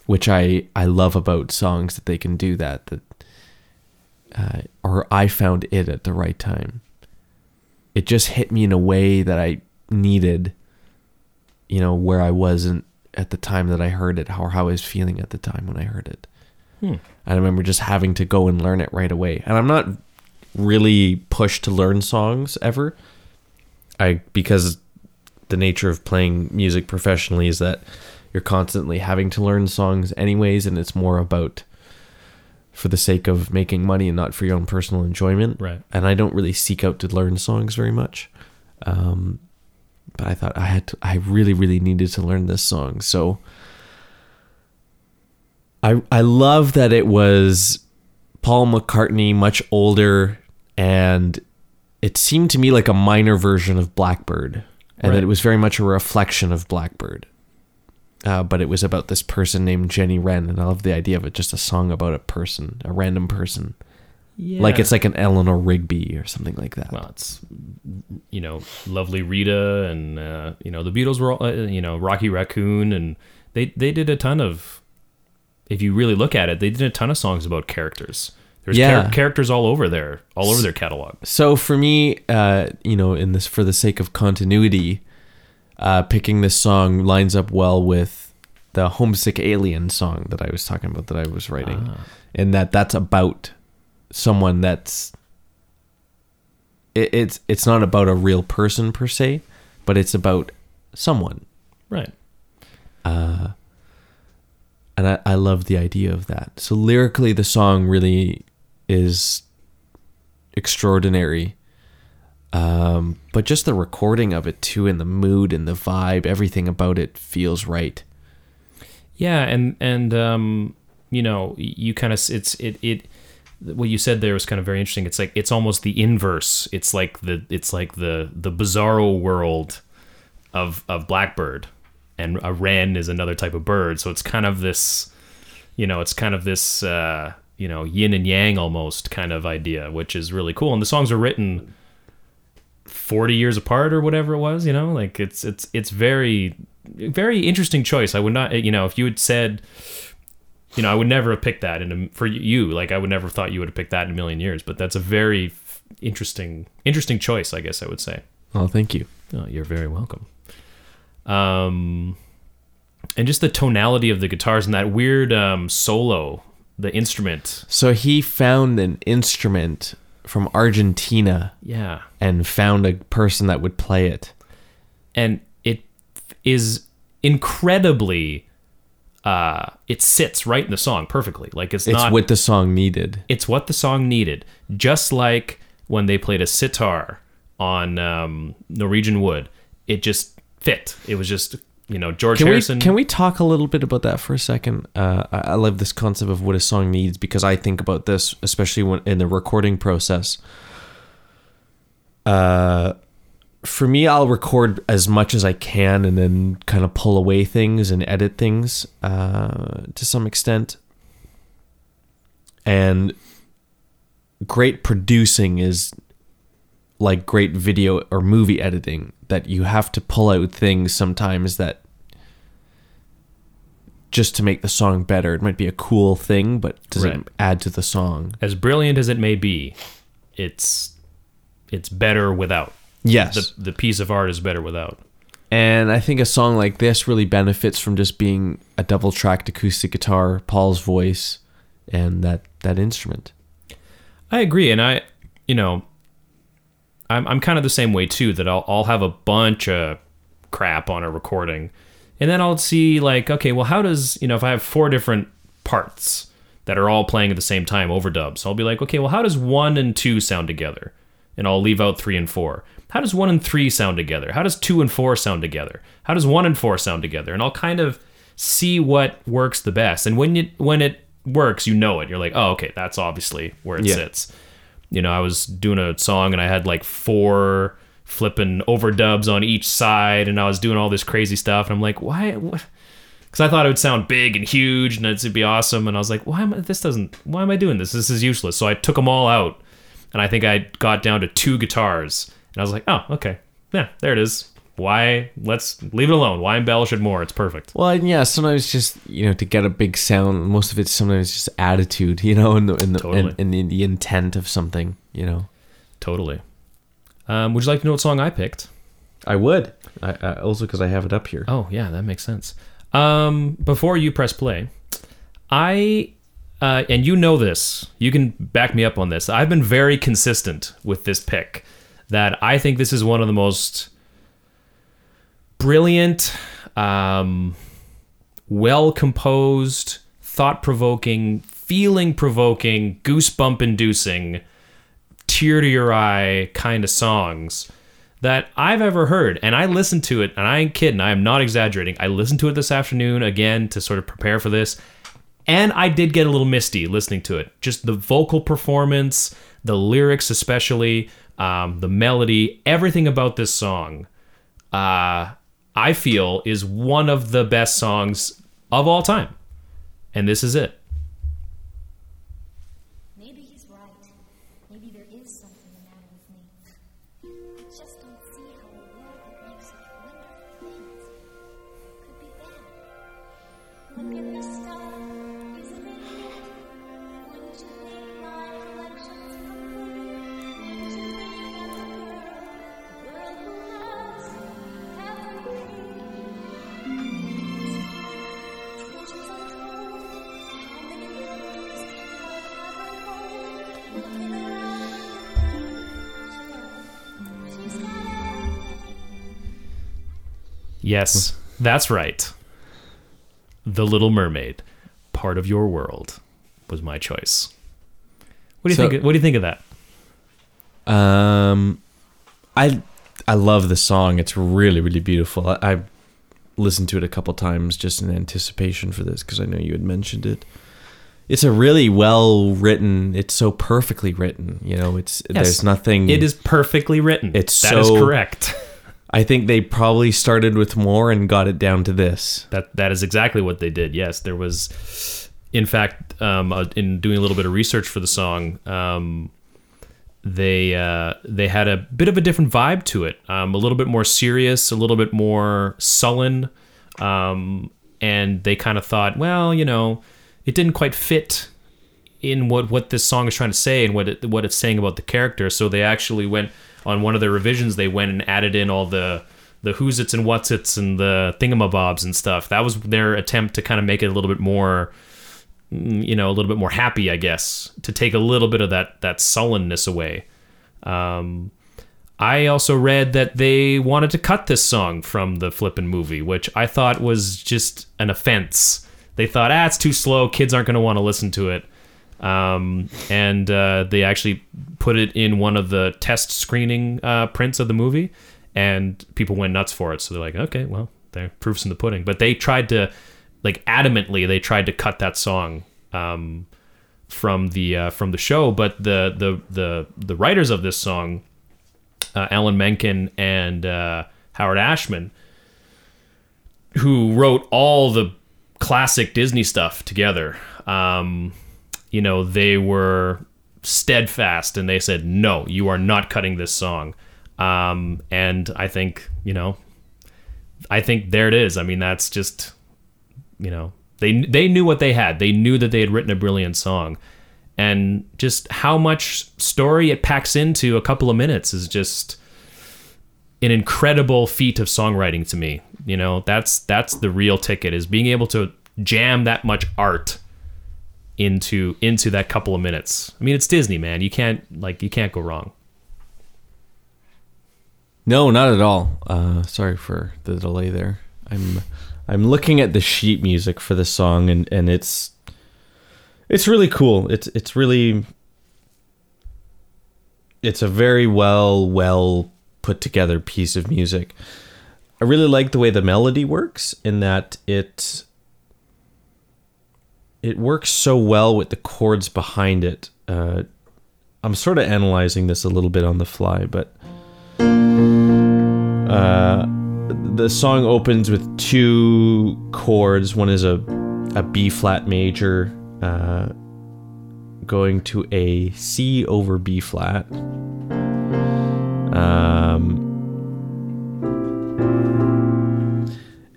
which I I love about songs that they can do that. That uh, or I found it at the right time. It just hit me in a way that I needed, you know, where I wasn't at the time that I heard it, or how I was feeling at the time when I heard it. Hmm. I remember just having to go and learn it right away. And I'm not really pushed to learn songs ever. I because the nature of playing music professionally is that you're constantly having to learn songs anyways and it's more about for the sake of making money and not for your own personal enjoyment. Right. And I don't really seek out to learn songs very much. Um, but I thought I had to, I really, really needed to learn this song. So I I love that it was Paul McCartney, much older, and it seemed to me like a minor version of Blackbird, and Right. that it was very much a reflection of Blackbird. Uh, but it was about this person named Jenny Wren, and I love the idea of it, just a song about a person, a random person, yeah. like it's like an Eleanor Rigby or something like that. well it's you know lovely rita and uh, you know the beatles were all, uh, you know rocky raccoon and they they did a ton of if you really look at it they did a ton of songs about characters. There's Yeah. char- characters all over there all over their catalog. So for me, uh, you know, in this for the sake of continuity, uh, picking this song lines up well with the homesick alien song that I was talking about that I was writing, and that that's about someone that's it, it's it's not about a real person per se, but it's about someone, right Uh, and I, I love the idea of that. So lyrically, the song really is extraordinary. Um, but just the recording of it too, and the mood and the vibe, everything about it feels right. Yeah, and and um, you know, you kind of it's it it what you said there was kind of very interesting. It's like it's almost the inverse. It's like the it's like the the bizarro world of of blackbird, and a wren is another type of bird. So it's kind of this, you know, it's kind of this uh, you know yin and yang almost kind of idea, which is really cool. And the songs are written forty years apart or whatever it was. You know, like it's it's it's very very interesting choice. I would not you know if you had said. You know, I would never have picked that in a, for you. Like, I would never have thought you would have picked that in a million years. But that's a very interesting, interesting choice. I guess I would say. Oh, thank you. Oh, you're very welcome. Um, and just the tonality of the guitars and that weird um, solo, the instrument. So he found an instrument from Argentina Yeah. and found a person that would play it. And it is incredibly, uh, it sits right in the song perfectly. Like it's, It's not, what the song needed. it's what the song needed. Just like when they played a sitar on um, Norwegian Wood, it just fit. It was just, you know, George Can Harrison. we can we talk a little bit about that for a second? Uh, I, I love this concept of what a song needs because I think about this especially when in the recording process. Uh, for me, I'll record as much as I can and then kind of pull away things and edit things uh, to some extent. And great producing is like great video or movie editing that you have to pull out things sometimes that just to make the song better. It might be a cool thing, but does Right. it add to the song? as brilliant as it may be, it's it's better without. Yes. The the piece of art is better without. and I think a song like this really benefits from just being a double tracked acoustic guitar, Paul's voice, and that that instrument. I agree, and I, you know, I'm I'm kind of the same way too. That I'll I'll have a bunch of crap on a recording, and then I'll see like, okay, well, how does you know if I have four different parts that are all playing at the same time overdubs, I'll be like, okay, well, how does one and two sound together? And I'll leave out three and four. How does one and three sound together? How does two and four sound together? How does one and four sound together? And I'll kind of see what works the best. And when you when it works, you know it. You're like, oh, okay, that's obviously where it Yeah. sits you know, I was doing a song and I had like four flipping overdubs on each side, and I was doing all this crazy stuff, and I'm like, why? Because I thought it would sound big and huge, and it'd be awesome, and I was like, why am I? This doesn't. Why am I doing this? This is useless. So I took them all out, and I think I got down to two guitars, and I was like, oh, okay, yeah, there it is. Why? Let's leave it alone. Why embellish it more? It's perfect. Well, and yeah, sometimes just you know to get a big sound. Most of it's sometimes just attitude, you know, and the and the, Totally. and, and the, the intent of something, you know. Totally. Um, would you like to know what song I picked? I would. I, I also because I have it up here. Oh yeah, that makes sense. Um, before you press play, I uh, and you know this, you can back me up on this. I've been very consistent with this pick. That I think this is one of the most brilliant, um, well composed, thought provoking, feeling provoking, goosebump inducing, tear to your eye kind of songs that I've ever heard. And I listened to it, and I ain't kidding, I am not exaggerating. I listened to it this afternoon again to sort of prepare for this. And I did get a little misty listening to it. Just the vocal performance, the lyrics, especially, um, the melody, everything about this song, uh, I feel is one of the best songs of all time. And this is it. Yes, that's right. The Little Mermaid, part of your world, was my choice. What do you So- think? What do you think of that? Um, I I love the song. It's really really beautiful. I, I listened to it a couple times just in anticipation for this because I know you had mentioned it. It's a really well written. It's so perfectly written. You know, it's there's nothing. It is perfectly written. It's That is so- correct. I think they probably started with more and got it down to this. That that is exactly what they did. Yes, there was. in fact, um, uh, in doing a little bit of research for the song, um, they uh, they had a bit of a different vibe to it, um, a little bit more serious, a little bit more sullen, um, and they kind of thought, well, you know, it didn't quite fit in what what this song is trying to say and what it, what it's saying about the character. So they actually went on one of their revisions. They went and added in all the the who's its and what's its and the thingamabobs and stuff. That was their attempt to kind of make it a little bit more, mm, you know, a little bit more happy, I guess, to take a little bit of that that sullenness away. Um, I also read that they wanted to cut this song from the flippin' movie, which I thought was just an offense. They thought, ah, it's too slow. Kids aren't going to want to listen to it. Um, and uh, they actually put it in one of the test screening uh, prints of the movie, and people went nuts for it. So they're like, okay, well, there proofs in the pudding. But they tried to, like, adamantly, they tried to cut that song um, from the uh, from the show. But the the the the writers of this song, uh, Alan Menken and uh, Howard Ashman, who wrote all the classic Disney stuff together. Um, you know, they were steadfast and they said, no, you are not cutting this song. Um, and I think, you know, I think there it is. I mean, that's just, you know, they they knew what they had. They knew that they had written a brilliant song, and just how much story it packs into a couple of minutes is just an incredible feat of songwriting to me. You know, that's that's the real ticket is being able to jam that much art into into that couple of minutes. I mean, it's Disney, man. You can't like you can't go wrong. No, not at all. Uh, sorry for the delay there. I'm I'm looking at the sheet music for the song and, and it's it's really cool. It's it's really it's a very well well put together piece of music. I really like the way the melody works in that it it works so well with the chords behind it. Uh, I'm sort of analyzing this a little bit on the fly, but uh, the song opens with two chords. One is a a B flat major, uh, going to a C over B flat. Um,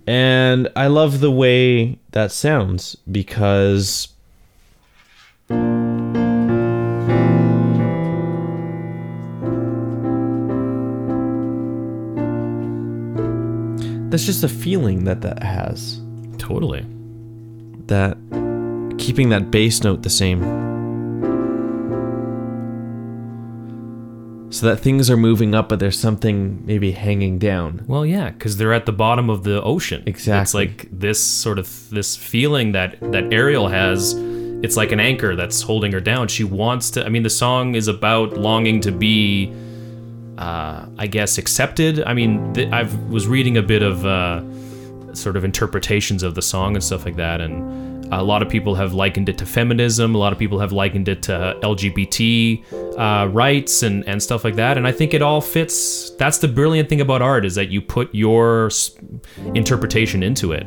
and I love the way that sounds because that's just a feeling that that has Totally. that keeping that bass note the same so that things are moving up but there's something maybe hanging down Well, yeah, because they're at the bottom of the ocean. Exactly. It's like this sort of this feeling that that Ariel has. It's like an anchor that's holding her down. She wants to. I mean, the song is about longing to be, uh, I guess, accepted. I mean, th- I was reading a bit of uh, sort of interpretations of the song and stuff like that, and a lot of people have likened it to feminism. A lot of people have likened it to LGBT uh, rights and and stuff like that. And I think it all fits. That's the brilliant thing about art is that you put your interpretation into it.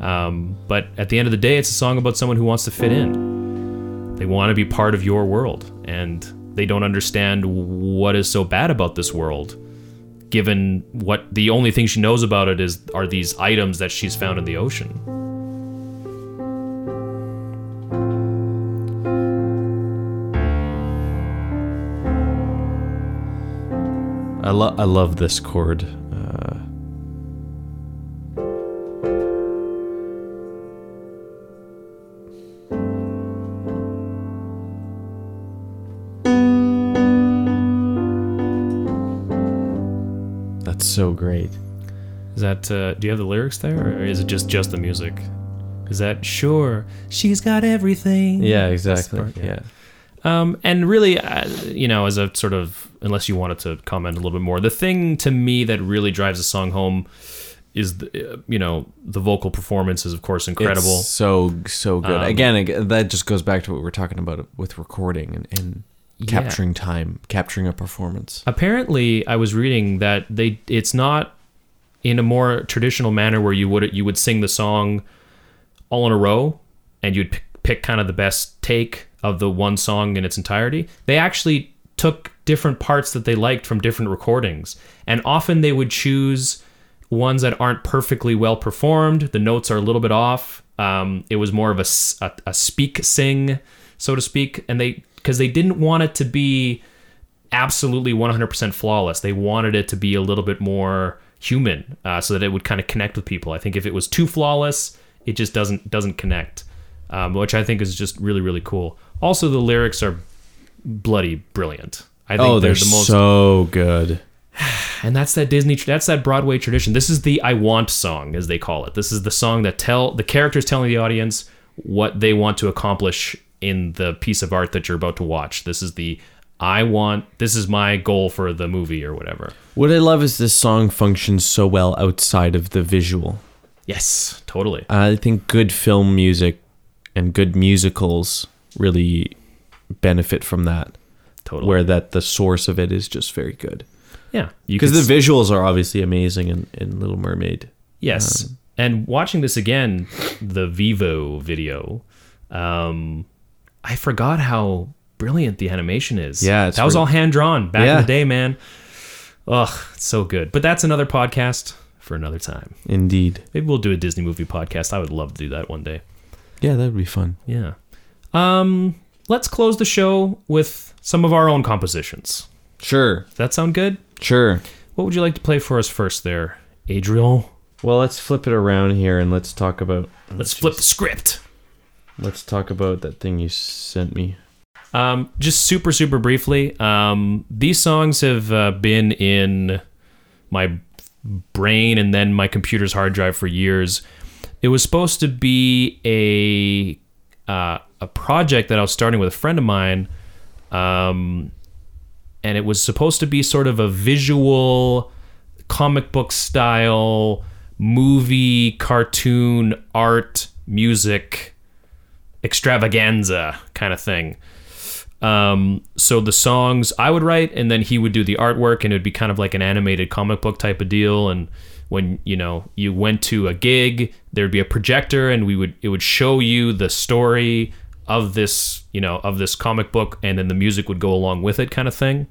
Um, but at the end of the day, it's a song about someone who wants to fit in. They want to be part of your world, and they don't understand what is so bad about this world. Given what the only thing she knows about it is are these items that she's found in the ocean. I, lo- I love this chord uh, that's so great Is that uh, do you have the lyrics there, or is it just just the music? Is that sure? She's got everything. yeah exactly part, yeah. yeah Um, and really, uh, you know, as a sort of, unless you wanted to comment a little bit more, the thing to me that really drives the song home is, the, uh, you know, the vocal performance is of course incredible. It's so so good. Um, Again, that just goes back to what we were talking about with recording and, and Yeah. capturing time, capturing a performance. Apparently, I was reading that they it's not in a more traditional manner where you would you would sing the song all in a row and you'd pick, pick kind of the best take of the one song in its entirety. They actually took different parts that they liked from different recordings, and often they would choose ones that aren't perfectly well performed. The notes are a little bit off. Um, it was more of a a speak sing, so to speak, and they because they didn't want it to be absolutely 100% flawless. They wanted it to be a little bit more human, uh, so that it would kind of connect with people. I think if it was too flawless, it just doesn't doesn't connect, um, which I think is just really really cool. Also, the lyrics are bloody brilliant. I think Oh, they're they're the most so good. and that's that Disney that's that Broadway tradition. This is the I want song as they call it. This is the song that tell the characters telling the audience what they want to accomplish in the piece of art that you're about to watch. This is the I want this is my goal for the movie or whatever. What I love is this song functions so well outside of the visual. Yes, totally. I think good film music and good musicals really benefit from that, Totally. where that the source of it is just very good. yeah, Because the visuals are obviously amazing in, in Little Mermaid. Yes. and watching this again, the Vevo video, um, I forgot how brilliant the animation is. Yeah, it's that was all hand drawn back in the day, man. Ugh, it's so good. But that's another podcast for another time. Indeed. Maybe we'll do a Disney movie podcast. I would love to do that one day. Yeah, that would be fun. Yeah. Um, let's close the show with some of our own compositions. Sure. Does that sound good? Sure. What would you like to play for us first, there, Adrian? Well, let's flip it around here and let's talk about Let's flip the script. let's talk about that thing you sent me. Um, just super, super briefly, um, these songs have uh, been in my brain and then my computer's hard drive for years. It was supposed to be a uh, a project that I was starting with a friend of mine, um, and it was supposed to be sort of a visual comic book style movie cartoon art music extravaganza kind of thing. Um, so the songs I would write, and then he would do the artwork, and it would be kind of like an animated comic book type of deal. And when you know you went to a gig, there'd be a projector, and we would it would show you the story of this you know of this comic book, and then the music would go along with it, kind of thing.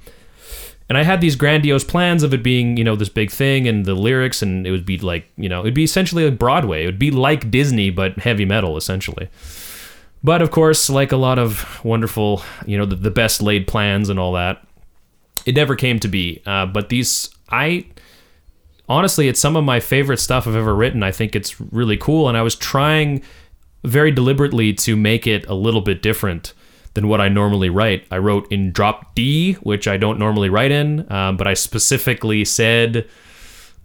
And I had these grandiose plans of it being, you know, this big thing and the lyrics, and it would be like, you know, it'd be essentially like Broadway. It would be like Disney, but heavy metal, essentially. But of course, like a lot of wonderful, you know, the, the best laid plans and all that, it never came to be. Uh, but these, I honestly, it's some of my favorite stuff I've ever written. I think it's really cool. And I was trying very deliberately to make it a little bit different than what I normally write. I wrote in drop D, which I don't normally write in, um, but I specifically said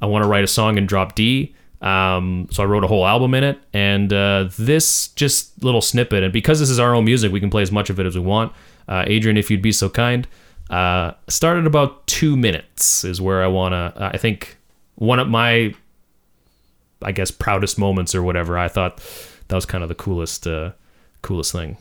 I want to write a song in drop D. Um, so I wrote a whole album in it, and uh, this just little snippet. And because this is our own music, we can play as much of it as we want. Uh, Adrian, if you'd be so kind, uh, started about two minutes is where I wanna. I think one of my, I guess, proudest moments or whatever. I thought that was kind of the coolest, uh, coolest thing.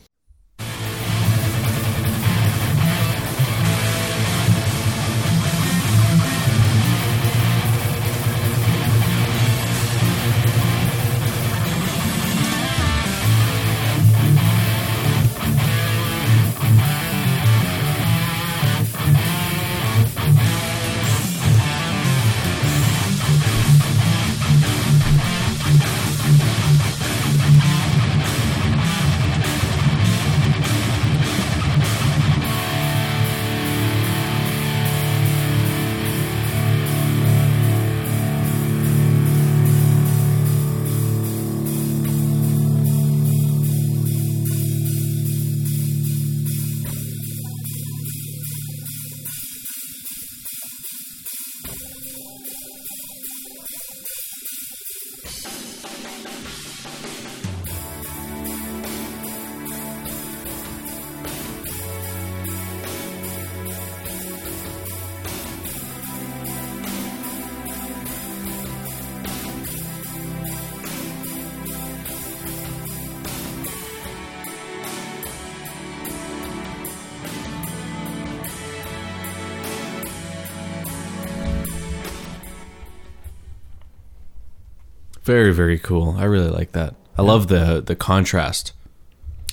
Very very cool. I really like that. I love the the contrast.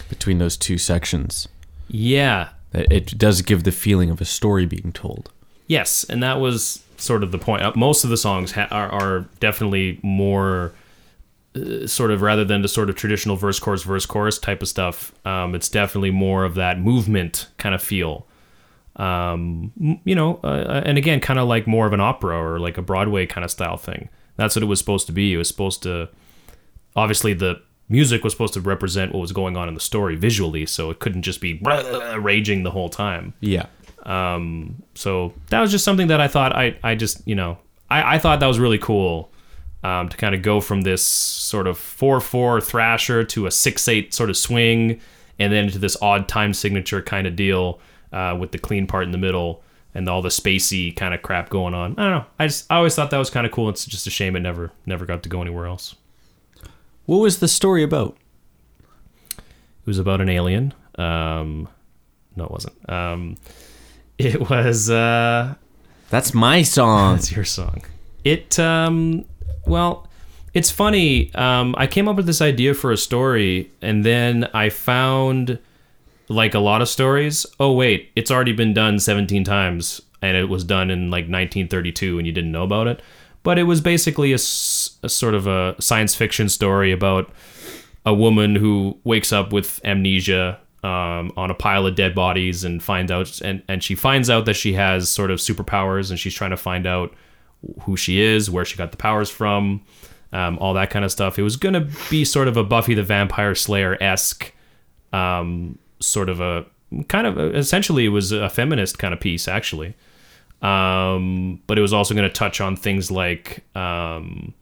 between those two sections. Yeah. It, it does give the feeling of a story being told. Yes, and that was sort of the point. Uh, Most of the songs ha- are, are definitely more uh, sort of rather than the sort of traditional verse chorus verse chorus type of stuff. Um, it's definitely more of that movement kind of feel. Um, you know, uh, and again, kind of like more of an opera or like a Broadway kind of style thing. That's what it was supposed to be. It was supposed to obviously the music was supposed to represent what was going on in the story visually, so it couldn't just be raging the whole time. Yeah. So that was just something that I thought I, I just, you know, I, I thought that was really cool um, to kind of go from this sort of 4 4 thrasher to a 6 8 sort of swing and then to this odd time signature kind of deal uh, with the clean part in the middle and all the spacey kind of crap going on. I don't know. I just I always thought that was kind of cool. It's just a shame it never never got to go anywhere else. What was the story about? It was about an alien. Um, no, it wasn't. Um, it was. Uh, That's my song. That's your song. It um well, it's funny. Um I came up with this idea for a story and then I found like a lot of stories, oh wait, it's already been done 17 times and it was done in like 1932 and you didn't know about it. But it was basically a sort of a science fiction story about a woman who wakes up with amnesia um, on a pile of dead bodies and finds out and, and she finds out that she has sort of superpowers and she's trying to find out who she is where she got the powers from um, all that kind of stuff it was gonna be sort of a buffy the vampire slayer-esque um, sort of a kind of essentially it was a feminist kind of piece actually. Um, but it was also going to touch on things like um,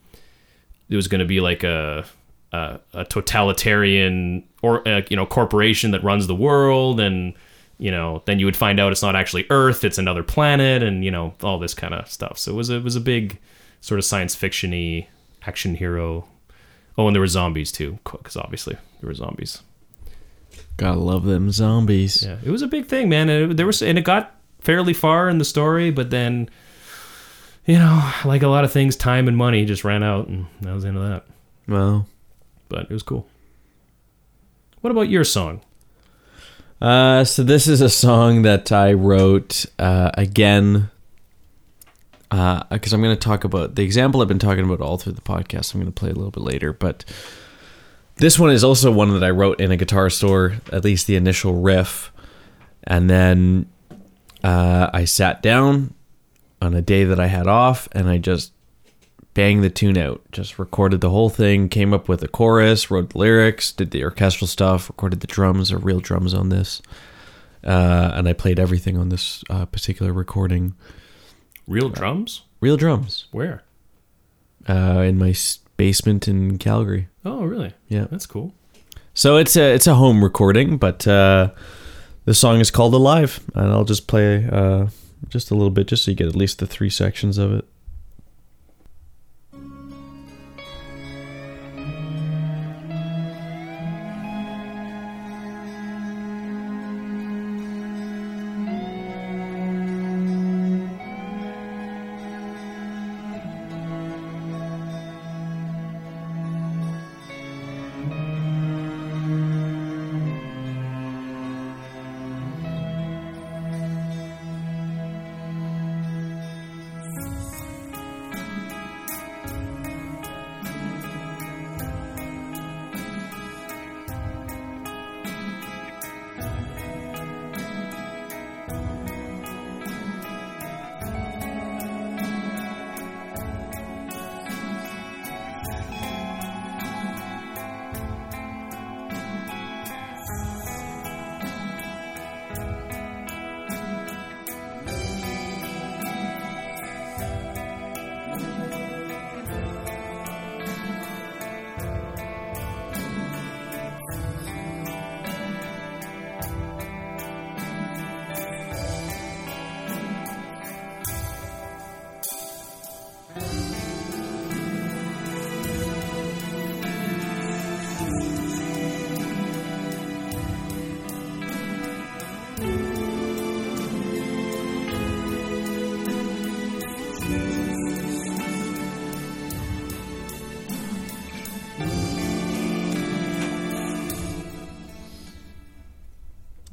it was going to be like a a, a totalitarian or uh, you know corporation that runs the world and you know then you would find out it's not actually earth it's another planet and you know all this kind of stuff. So it was a, it was a big sort of science fictiony action hero. Oh and there were zombies too because obviously there were zombies Gotta love them zombies. yeah it was a big thing man and it, there was and it got fairly far in the story but then you know like a lot of things time and money just ran out and that was the end of that Well, but it was cool what about your song uh, so this is a song that I wrote uh, again. Because I'm going to talk about the example I've been talking about all through the podcast. I'm going to play a little bit later, but this one is also one that I wrote in a guitar store. At least the initial riff, and then uh, I sat down on a day that I had off, and I just banged the tune out. Just recorded the whole thing, came up with a chorus, wrote the lyrics, did the orchestral stuff, recorded the drums, or real drums on this, uh, and I played everything on this uh, particular recording. real drums Real drums where uh, in my s- basement in Calgary. oh really Yeah. that's cool So it's a it's a home recording, but uh, the song is called "Alive," and I'll just play uh, just a little bit, just so you get at least the three sections of it.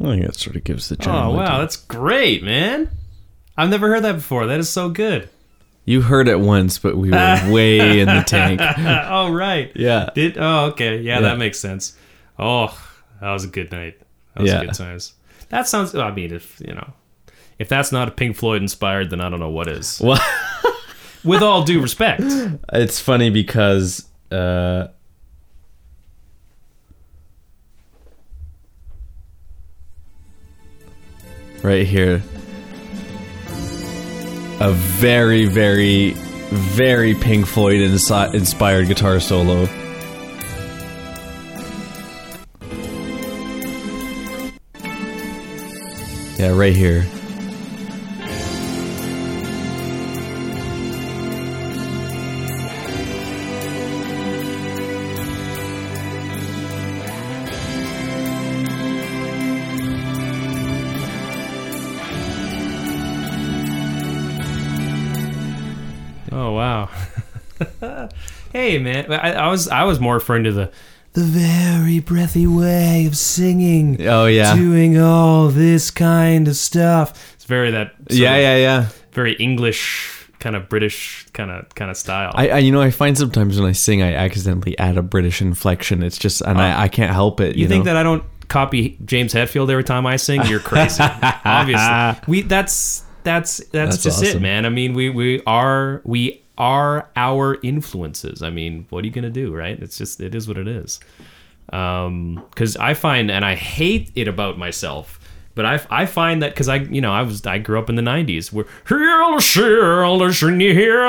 I think that sort of gives the general. Oh wow, idea. that's great, man. I've never heard that before. That is so good. You heard it once, but we were way in the tank. oh right. Yeah. Did oh okay. Yeah, Yeah. that makes sense. Oh, that was a good night. That was Yeah. a good times. That sounds I mean, if you know if that's not a Pink Floyd inspired, then I don't know what is. Well, With all due respect. it's funny because uh, right here, a very, very, very Pink Floyd inspired guitar solo. Yeah, right here. Hey man, I, I was I was more referring to the the very breathy way of singing. Oh, yeah. doing all this kind of stuff. It's very that Yeah, yeah, yeah. very English kind of British kind of kind of style. I, I, you know, I find sometimes when I sing, I accidentally add a British inflection. It's just, and I, uh, I can't help it. you You, think know? that I don't copy James Hetfield every time I sing? You're crazy. Obviously, we that's that's that's, That's just it, man. I mean, we we are we are our influences. I mean, what are you gonna do, right? It's just it is what it is. Um, because I find and I hate it about myself. But I, I find that because I you know I was I grew up in the '90s where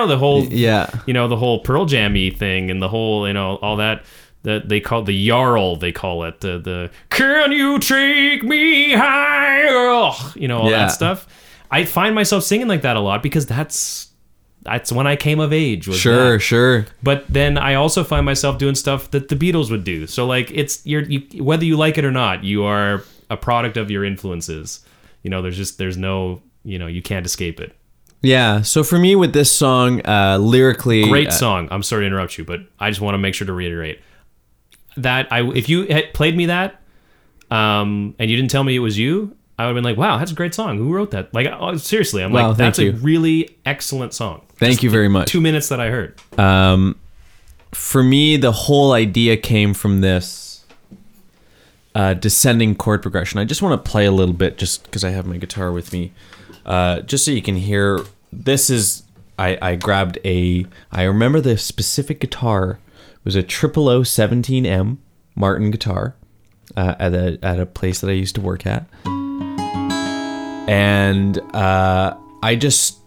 the whole Yeah. you know the whole Pearl Jammy thing and the whole you know all that that they call the Jarl they call it the the Can you take me higher you know all Yeah. that stuff. I find myself singing like that a lot because that's that's when I came of age. Was Sure, that. sure. But then I also find myself doing stuff that the Beatles would do. So like it's you're you, whether you like it or not, you are a product of your influences. You know, there's just there's no you know you can't escape it. Yeah. So for me, with this song, uh, lyrically, Great uh, song. I'm sorry to interrupt you, but I just want to make sure to reiterate that I if you had played me that, um, and you didn't tell me it was you, I would have been like, "Wow, that's a great song. Who wrote that?" Like, oh, seriously, I'm Wow, like, thank "That's a really excellent song." Thank you very much. Two minutes that I heard. Um, for me, the whole idea came from this uh, descending chord progression. I just want to play a little bit, just because I have my guitar with me, uh, just so you can hear. This is I, I grabbed a. I remember the specific guitar it was a triple O seventeen M Martin guitar uh, at a at a place that I used to work at, and uh, I just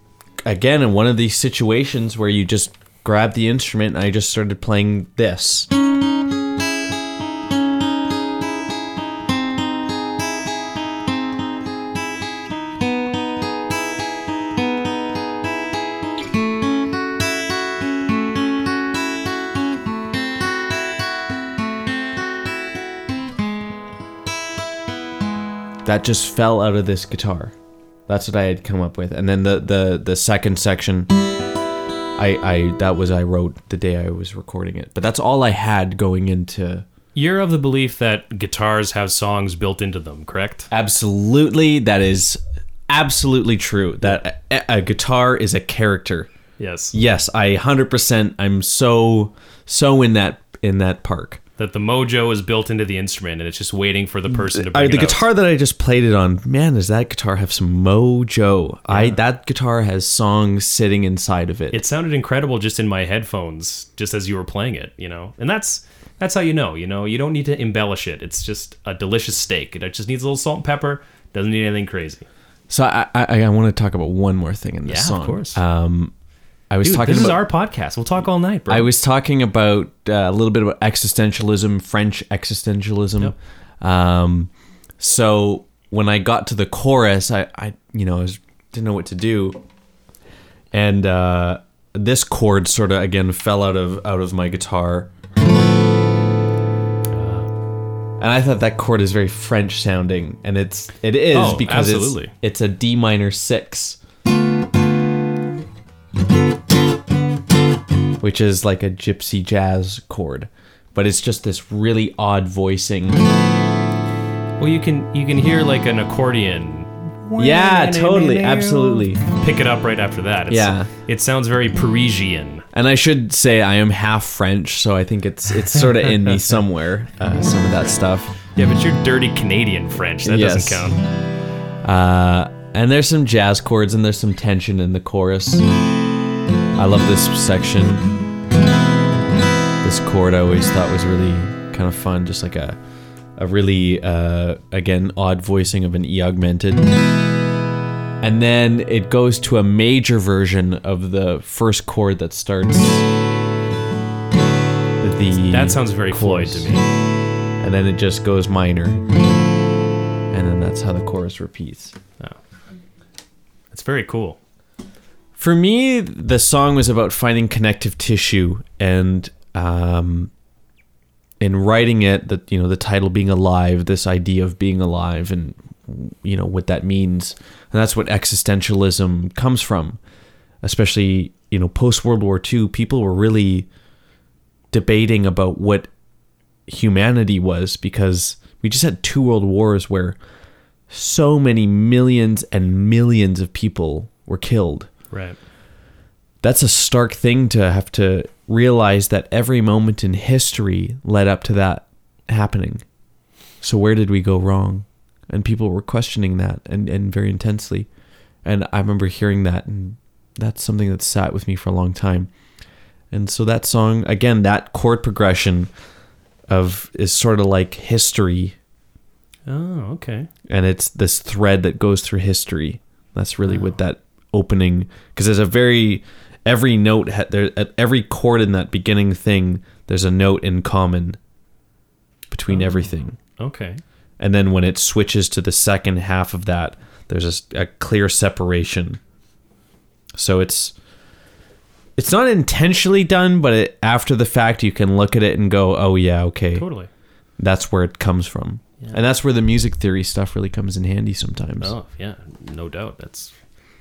again in one of these situations where you just grab the instrument I just started playing this. That just fell out of this guitar. That's what I had come up with. And then the the the second section I I that was I wrote the day I was recording it. But that's all I had going into You're of the belief that guitars have songs built into them, correct? Absolutely that is absolutely true. That a, a guitar is a character. Yes. Yes, I 100% I'm so so in that in that park. That the mojo is built into the instrument and it's just waiting for the person to bring I, it the out. guitar that I just played it on, man, does that guitar have some mojo? I that guitar has songs sitting inside of it. It sounded incredible just in my headphones, just as you were playing it, you know. And that's that's how you know, you know. You don't need to embellish it. It's just a delicious steak. It just needs a little salt and pepper. Doesn't need anything crazy. so I I, I want to talk about one more thing in this Yeah, of course. Um, I was Dude, talking this is our podcast. We'll talk all night, bro. I was talking about uh, a little bit about existentialism, French existentialism. Um, so when I got to the chorus, I, I you know, I was, didn't know what to do, and uh, this chord sort of again fell out of out of my guitar. And I thought that chord is very French sounding, and it's it is Oh, because absolutely. it's it's a D minor six. Which is like a gypsy jazz chord, but it's just this really odd voicing. Well, you can you can hear like an accordion Yeah, totally, absolutely. pick it up right after that. It's, Yeah. it sounds very Parisian. And I should say I am half French, so I think it's it's sort of in me somewhere. Uh, some of that stuff. Yeah, but you're dirty Canadian French. That Yes. doesn't count. Uh, and there's some jazz chords and there's some tension in the chorus. I love this section. This chord I always thought was really kind of fun, just like a a really uh, again odd voicing of an E augmented. And then it goes to a major version of the first chord that starts the That sounds very Floyd to me. and then it just goes minor. And then that's how the chorus repeats. It's very cool. For me, the song was about finding connective tissue and um, in writing it, that you know, the title being alive, this idea of being alive, and you know what that means, and that's what existentialism comes from. Especially, you know, post World War II, people were really debating about what humanity was because we just had two world wars where so many millions and millions of people were killed Right. that's a stark thing to have to realize that every moment in history led up to that happening. So where did we go wrong? And people were questioning that and, and very intensely. And I remember hearing that and that's something that sat with me for a long time. And so that song, again, that chord progression of is sort of like history Oh, okay. and it's this thread that goes through history. That's really what that opening because there's a very every note ha- there at every chord in that beginning thing there's a note in common between oh. everything. Okay. And then when it switches to the second half of that, there's a clear separation. So it's it's not intentionally done, but it, after the fact, you can look at it and go, "Oh yeah, okay, Totally. that's where it comes from." And that's where the music theory stuff really comes in handy sometimes. Oh, yeah. No doubt. That's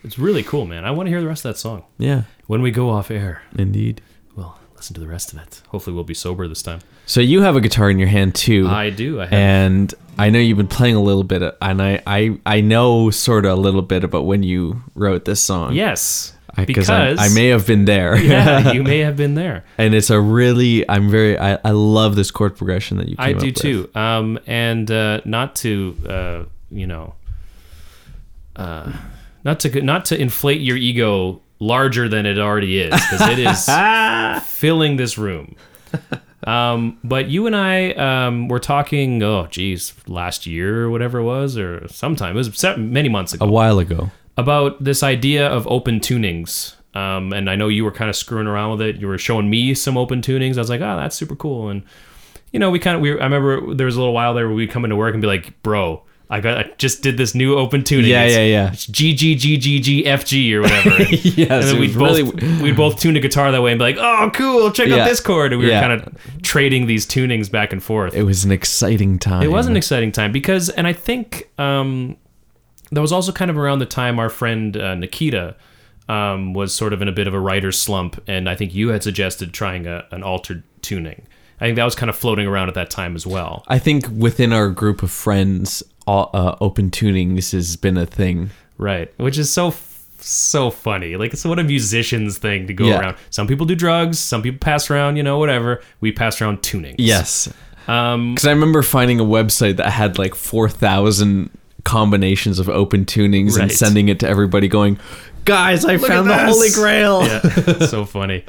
it's really cool, man. I want to hear the rest of that song. Yeah, When we go off air, indeed. we'll listen to the rest of it. Hopefully we'll be sober this time. So you have a guitar in your hand too, I do. I have and I know you've been playing a little bit, and I I, I know sort of a little bit about when you wrote this song. Yes. I- because I, I may have been there. yeah, you may have been there. and it's a really I'm very I, I love this chord progression that you. Came I do too. Um, and uh, not to uh, you know, uh, not to not to inflate your ego larger than it already is because it is filling this room. Um, but you and I um, were talking. Oh, geez, last year or whatever it was, or sometime it was many months ago a while ago. about this idea of open tunings. Um, and I know you were kind of screwing around with it. You were showing me some open tunings. I was like, oh, that's super cool. And you know, we kind of we I remember there was a little while there where we'd come into work and be like, bro, I got I just did this new open tuning. Yeah, It's- yeah, yeah. It's G G G G G F G or whatever. Yes, and then we'd was both really- we'd both tune a guitar that way and be like, oh, cool, check Yeah. out this chord. And we Yeah. were kind of trading these tunings back and forth. It was an exciting time. It was an exciting time because, and I think um, that was also kind of around the time our friend uh, Nikita um, was sort of in a bit of a writer's slump, and I think you had suggested trying a, an altered tuning. I think that was kind of floating around at that time as well. I think within our group of friends, all, uh, open tunings has been a thing. Right, which is so so funny. Like it's what a musician's thing to go Yeah. around. Some people do drugs, some people pass around, you know, whatever. We pass around tunings. Yes, Um, because I remember finding a website that had like four thousand combinations of open tunings and sending it to everybody, going, "Guys, I found the holy grail." yeah, so funny.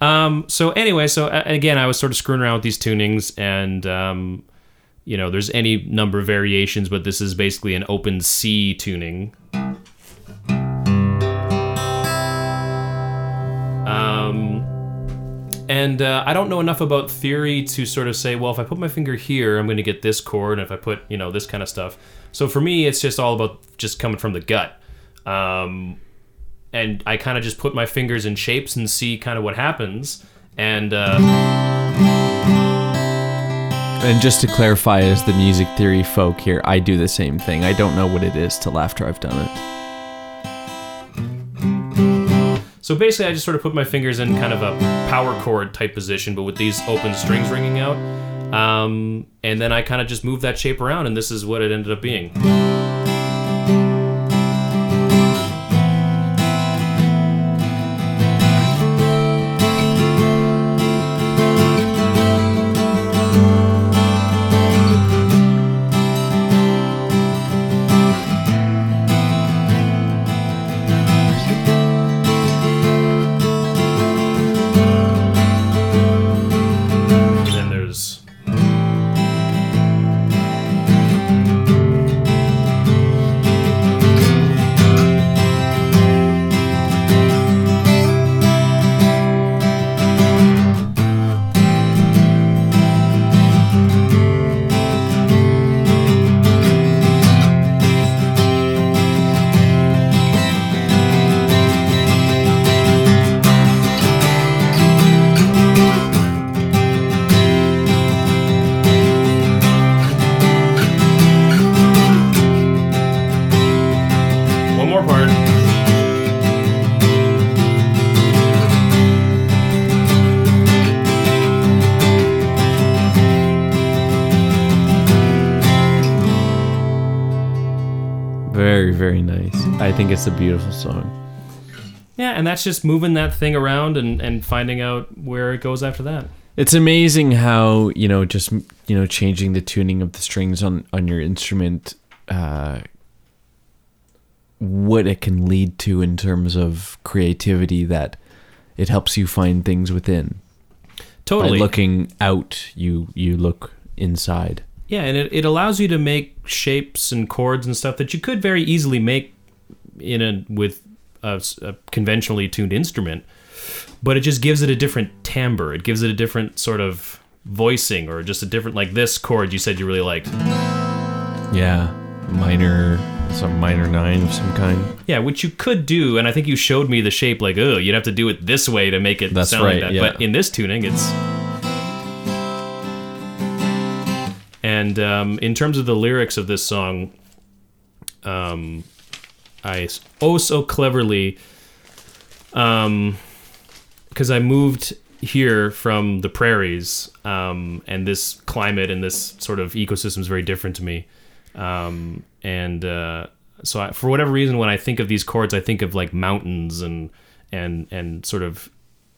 Um, so anyway, so again, I was sort of screwing around with these tunings, and um, you know, there's any number of variations, but this is basically an open C tuning. Um, and uh, I don't know enough about theory to sort of say, well, if I put my finger here, I'm going to get this chord, and if I put, you know, this kind of stuff. So for me, it's just all about just coming from the gut. Um, and I kind of just put my fingers in shapes and see kind of what happens. And uh, And just to clarify, as the music theory folk here, I do the same thing. I don't know what it is till after I've done it. so basically, I just sort of put my fingers in kind of a power chord type position, but with these open strings ringing out. Um, and then I kind of just move that shape around, and this is what it ended up being. Think it's a beautiful song. Yeah, and that's just moving that thing around and, and finding out where it goes after that. It's amazing how you know just you know changing the tuning of the strings on on your instrument, uh, what it can lead to in terms of creativity. That it helps you find things within. Totally. By looking out, you you look inside. Yeah, and it, it allows you to make shapes and chords and stuff that you could very easily make in a with a conventionally tuned instrument, but it just gives it a different timbre. It gives it a different sort of voicing, or just a different like this chord you said you really liked. Yeah, minor, some minor nine of some kind. Yeah, which you could do, and I think you showed me the shape. Like, oh, you'd have to do it this way to make it That's sound right, like that. yeah. But in this tuning, it's. And um, in terms of the lyrics of this song, um, I s- oh so cleverly, um, because I moved here from the prairies, um, and this climate and this sort of ecosystem is very different to me, um, and uh, so I, for whatever reason, when I think of these chords, I think of like mountains and and and sort of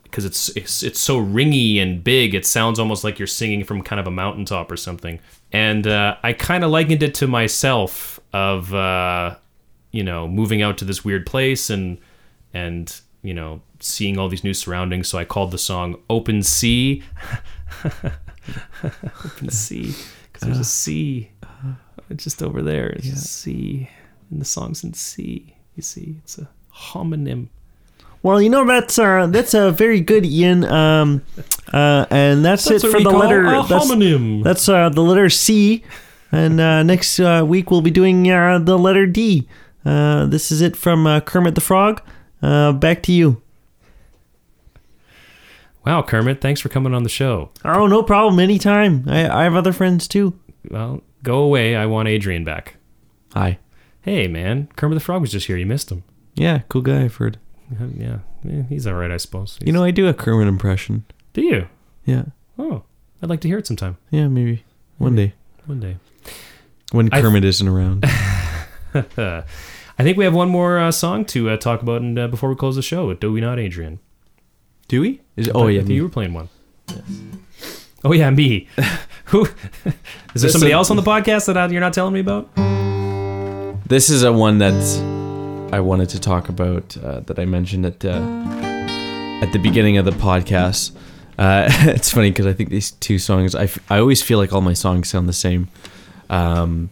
because it's, it's it's so ringy and big, it sounds almost like you're singing from kind of a mountaintop or something. And uh, I kind of likened it to myself of uh, you know moving out to this weird place and and you know seeing all these new surroundings. So I called the song "Open Sea." Open sea, because there's a sea just over there. It's a sea, and the song's in C. You see, it's a homonym. Well, you know that's uh, that's a very good Ian. Um, uh, and that's, That's it for the letter. a that's homonym. that's uh, the letter C. And uh, next uh, week we'll be doing uh, the letter D. Uh, this is it from uh, Kermit the Frog. Uh, back to you. Wow, Kermit, thanks for coming on the show. Oh, no problem. Anytime. I, I have other friends too. Well, go away. I want Adrian back. Hi. Hey, man, Kermit the Frog was just here. You missed him. Yeah, cool guy. I've heard. Uh, Yeah, eh, he's all right, I suppose. You know, I do a Kermit impression. do you? Yeah, Oh, I'd like to hear it sometime. yeah, maybe one day One day. when Kermit isn't around. I think we have one more uh, song to uh, talk about and, uh, before we close the show. Do we not, Adrian? do we? Is, oh I yeah, think me. you were playing one. Oh yeah, me. Who? Is there somebody is- else on the podcast that uh, you're not telling me about? This is a one that I wanted to talk about uh, that I mentioned at uh, at the beginning of the podcast. Uh, it's funny because I think these two songs, I, f- I always feel like all my songs sound the same. Um,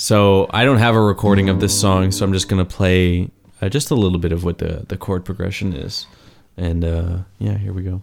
so I don't have a recording of this song, so I'm just gonna play uh, just a little bit of what the the chord progression is, and uh, yeah, here we go.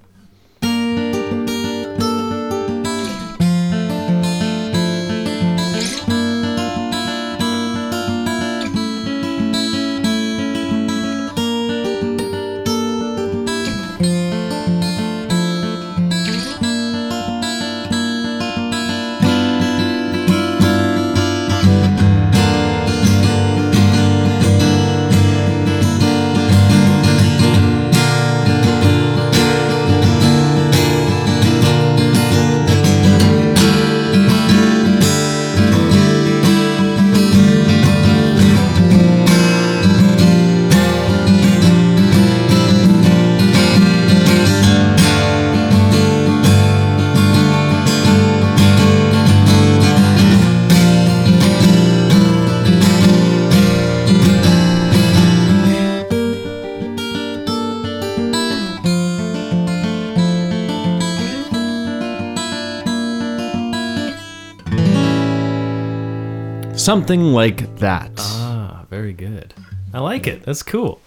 Something like that. Ah, very good. I like it. That's cool.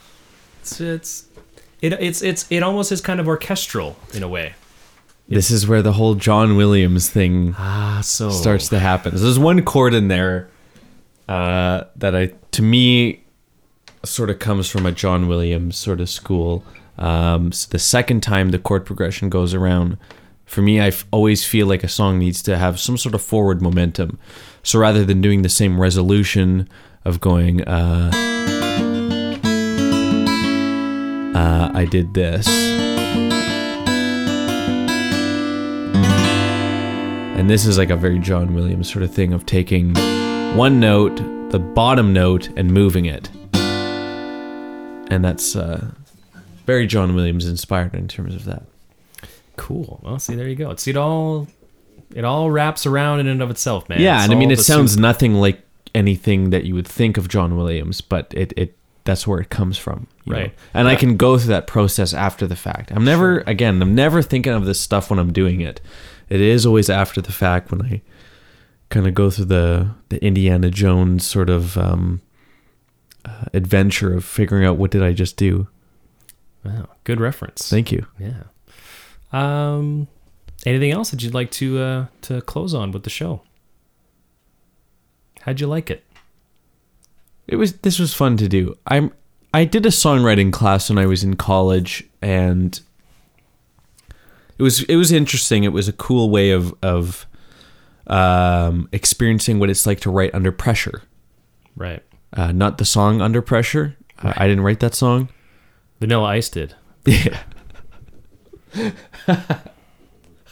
It's it's it, it's it's it almost is kind of orchestral in a way. this is where the whole John Williams thing Ah, so starts to happen. So there's one chord in there uh, that I, to me, sort of comes from a John Williams sort of school. Um, so the second time the chord progression goes around, for me, I always feel like a song needs to have some sort of forward momentum. So rather than doing the same resolution of going, uh, uh, I did this. And this is like a very John Williams sort of thing of taking one note, the bottom note, and moving it. And that's uh, very John Williams inspired in terms of that. cool. Well, see, there you go. See, it all it all wraps around in and of itself, man. yeah, It's and I mean, it sounds soup. nothing like anything that you would think of John Williams, but it, it that's where it comes from. you know? Right. And I can go through that process after the fact. I'm never, again, I'm never thinking of this stuff when I'm doing it. It is always after the fact when I kind of go through the, the Indiana Jones sort of um, uh, adventure of figuring out what did I just do. Wow, good reference. Thank you. Yeah. Um, anything else that you'd like to uh, to close on with the show? How'd you like it? It was this was fun to do. I'm I did a songwriting class when I was in college and it was it was interesting. It was a cool way of of um, experiencing what it's like to write under pressure. Right. Uh, not the song Under Pressure. Uh, I didn't write that song. Vanilla Ice did. Yeah.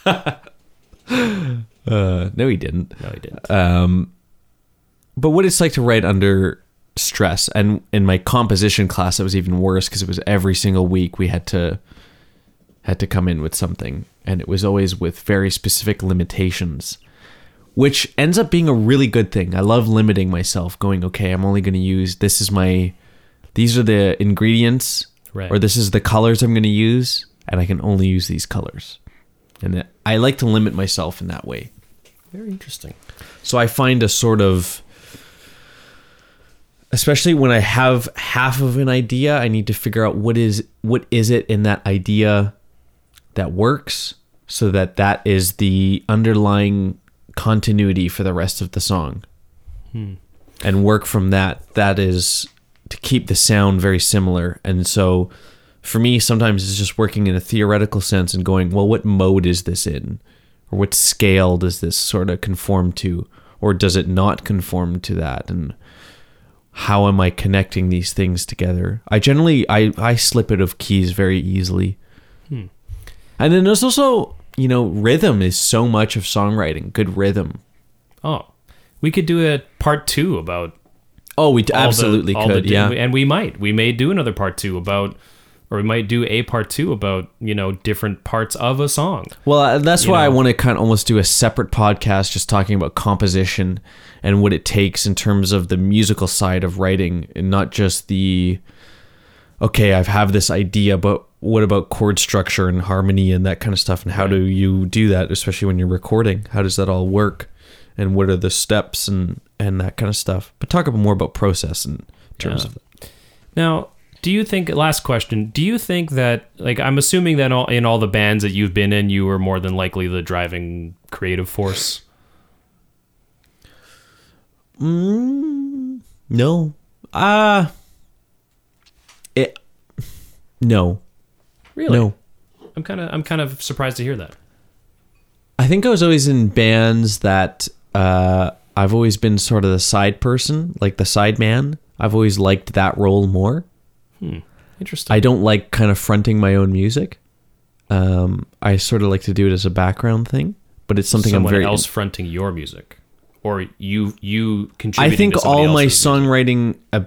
uh, no, he didn't. No, he didn't. um, but what it's like to write under stress and in my composition class it was even worse because it was every single week we had to had to come in with something and it was always with very specific limitations which ends up being a really good thing i love limiting myself going okay i'm only going to use this is my these are the ingredients Right. or this is the colors i'm going to use and i can only use these colors and i like to limit myself in that way Very interesting. so I find a sort of especially when I have half of an idea, I need to figure out what is what is it in that idea that works so that that is the underlying continuity for the rest of the song. Hmm. And work from that. That is to keep the sound very similar. And so for me sometimes it's just working in a theoretical sense and going, well, what mode is this in? or what scale does this sort of conform to? Or does it not conform to that? And how am i connecting these things together? I generally i i slip it of keys very easily. Hmm. And then there's also you know rhythm is so much of songwriting good rhythm. Oh, we could do a part two about oh we the- absolutely the could di- yeah. and we might. We may do another part two about, or we might do a part two about you know different parts of a song. Well, uh, that's you why I want to kind of almost do a separate podcast just talking about composition and what it takes in terms of the musical side of writing and not just the okay, I have this idea, but what about chord structure and harmony and that kind of stuff and how do you do that especially when you're recording? How does that all work? And what are the steps and and that kind of stuff? But talk about more about process in terms Yeah. of that. Now, do you think? Last question. Do you think that like I'm assuming that all, in all the bands that you've been in, you were more than likely the driving creative force? No. Uh it no. Really? No. I'm kind of I'm kind of surprised to hear that. I think I was always in bands that uh, I've always been sort of the side person, like the side man. I've always liked that role more. Interesting. I don't like kind of fronting my own music. Um, I sort of like to do it as a background thing, but it's something Someone I'm very. else fronting your music, or you you I think all my songwriting, uh,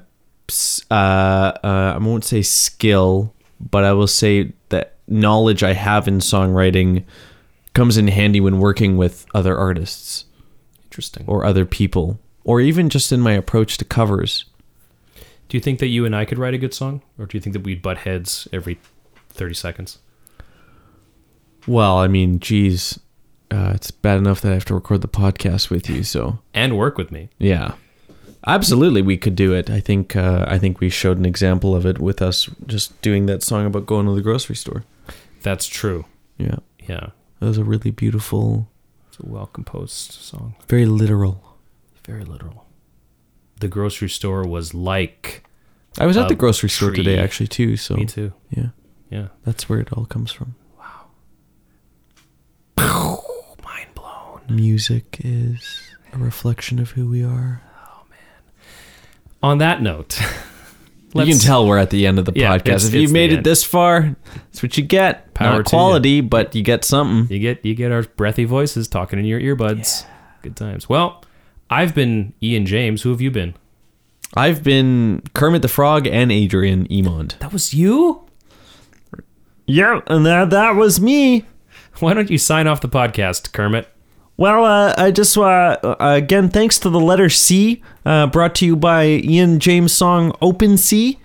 uh, uh, I won't say skill, but I will say that knowledge I have in songwriting comes in handy when working with other artists. Interesting. or other people, or even just in my approach to covers. Do you think that you and I could write a good song, or do you think that we'd butt heads every thirty seconds? Well, I mean, geez, uh, it's bad enough that I have to record the podcast with you. So And work with me. yeah, Absolutely, we could do it. I think uh, I think we showed an example of it with us just doing that song about going to the grocery store. That's true. Yeah, Yeah. that was a really beautiful, It's a well composed song. very literal. Very literal. The grocery store was like I was at the grocery store today actually too. So me too. yeah, Yeah. that's where it all comes from. Wow. Mind blown. Music is a reflection of who we are. Oh man. On that note, you let's- can tell we're at the end of the Yeah, podcast. it's- If you've made it this far, that's what you get. Power Not quality, but you get something. You get you get our breathy voices talking in your earbuds. Good times. Well, I've been Ian James. Who have you been? I've been Kermit the Frog and Adrian Emond. That was you? Yeah, and that that was me. Why don't you sign off the podcast, Kermit? Well, uh, I just uh, uh, again thanks to the letter C, uh, brought to you by Ian James' song "Open Sea,"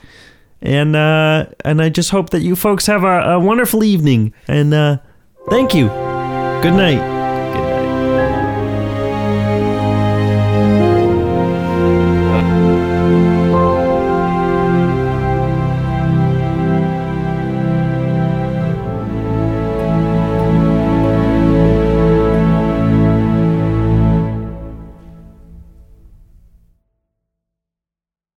and uh, and I just hope that you folks have a, a wonderful evening. And uh, thank you. Good night.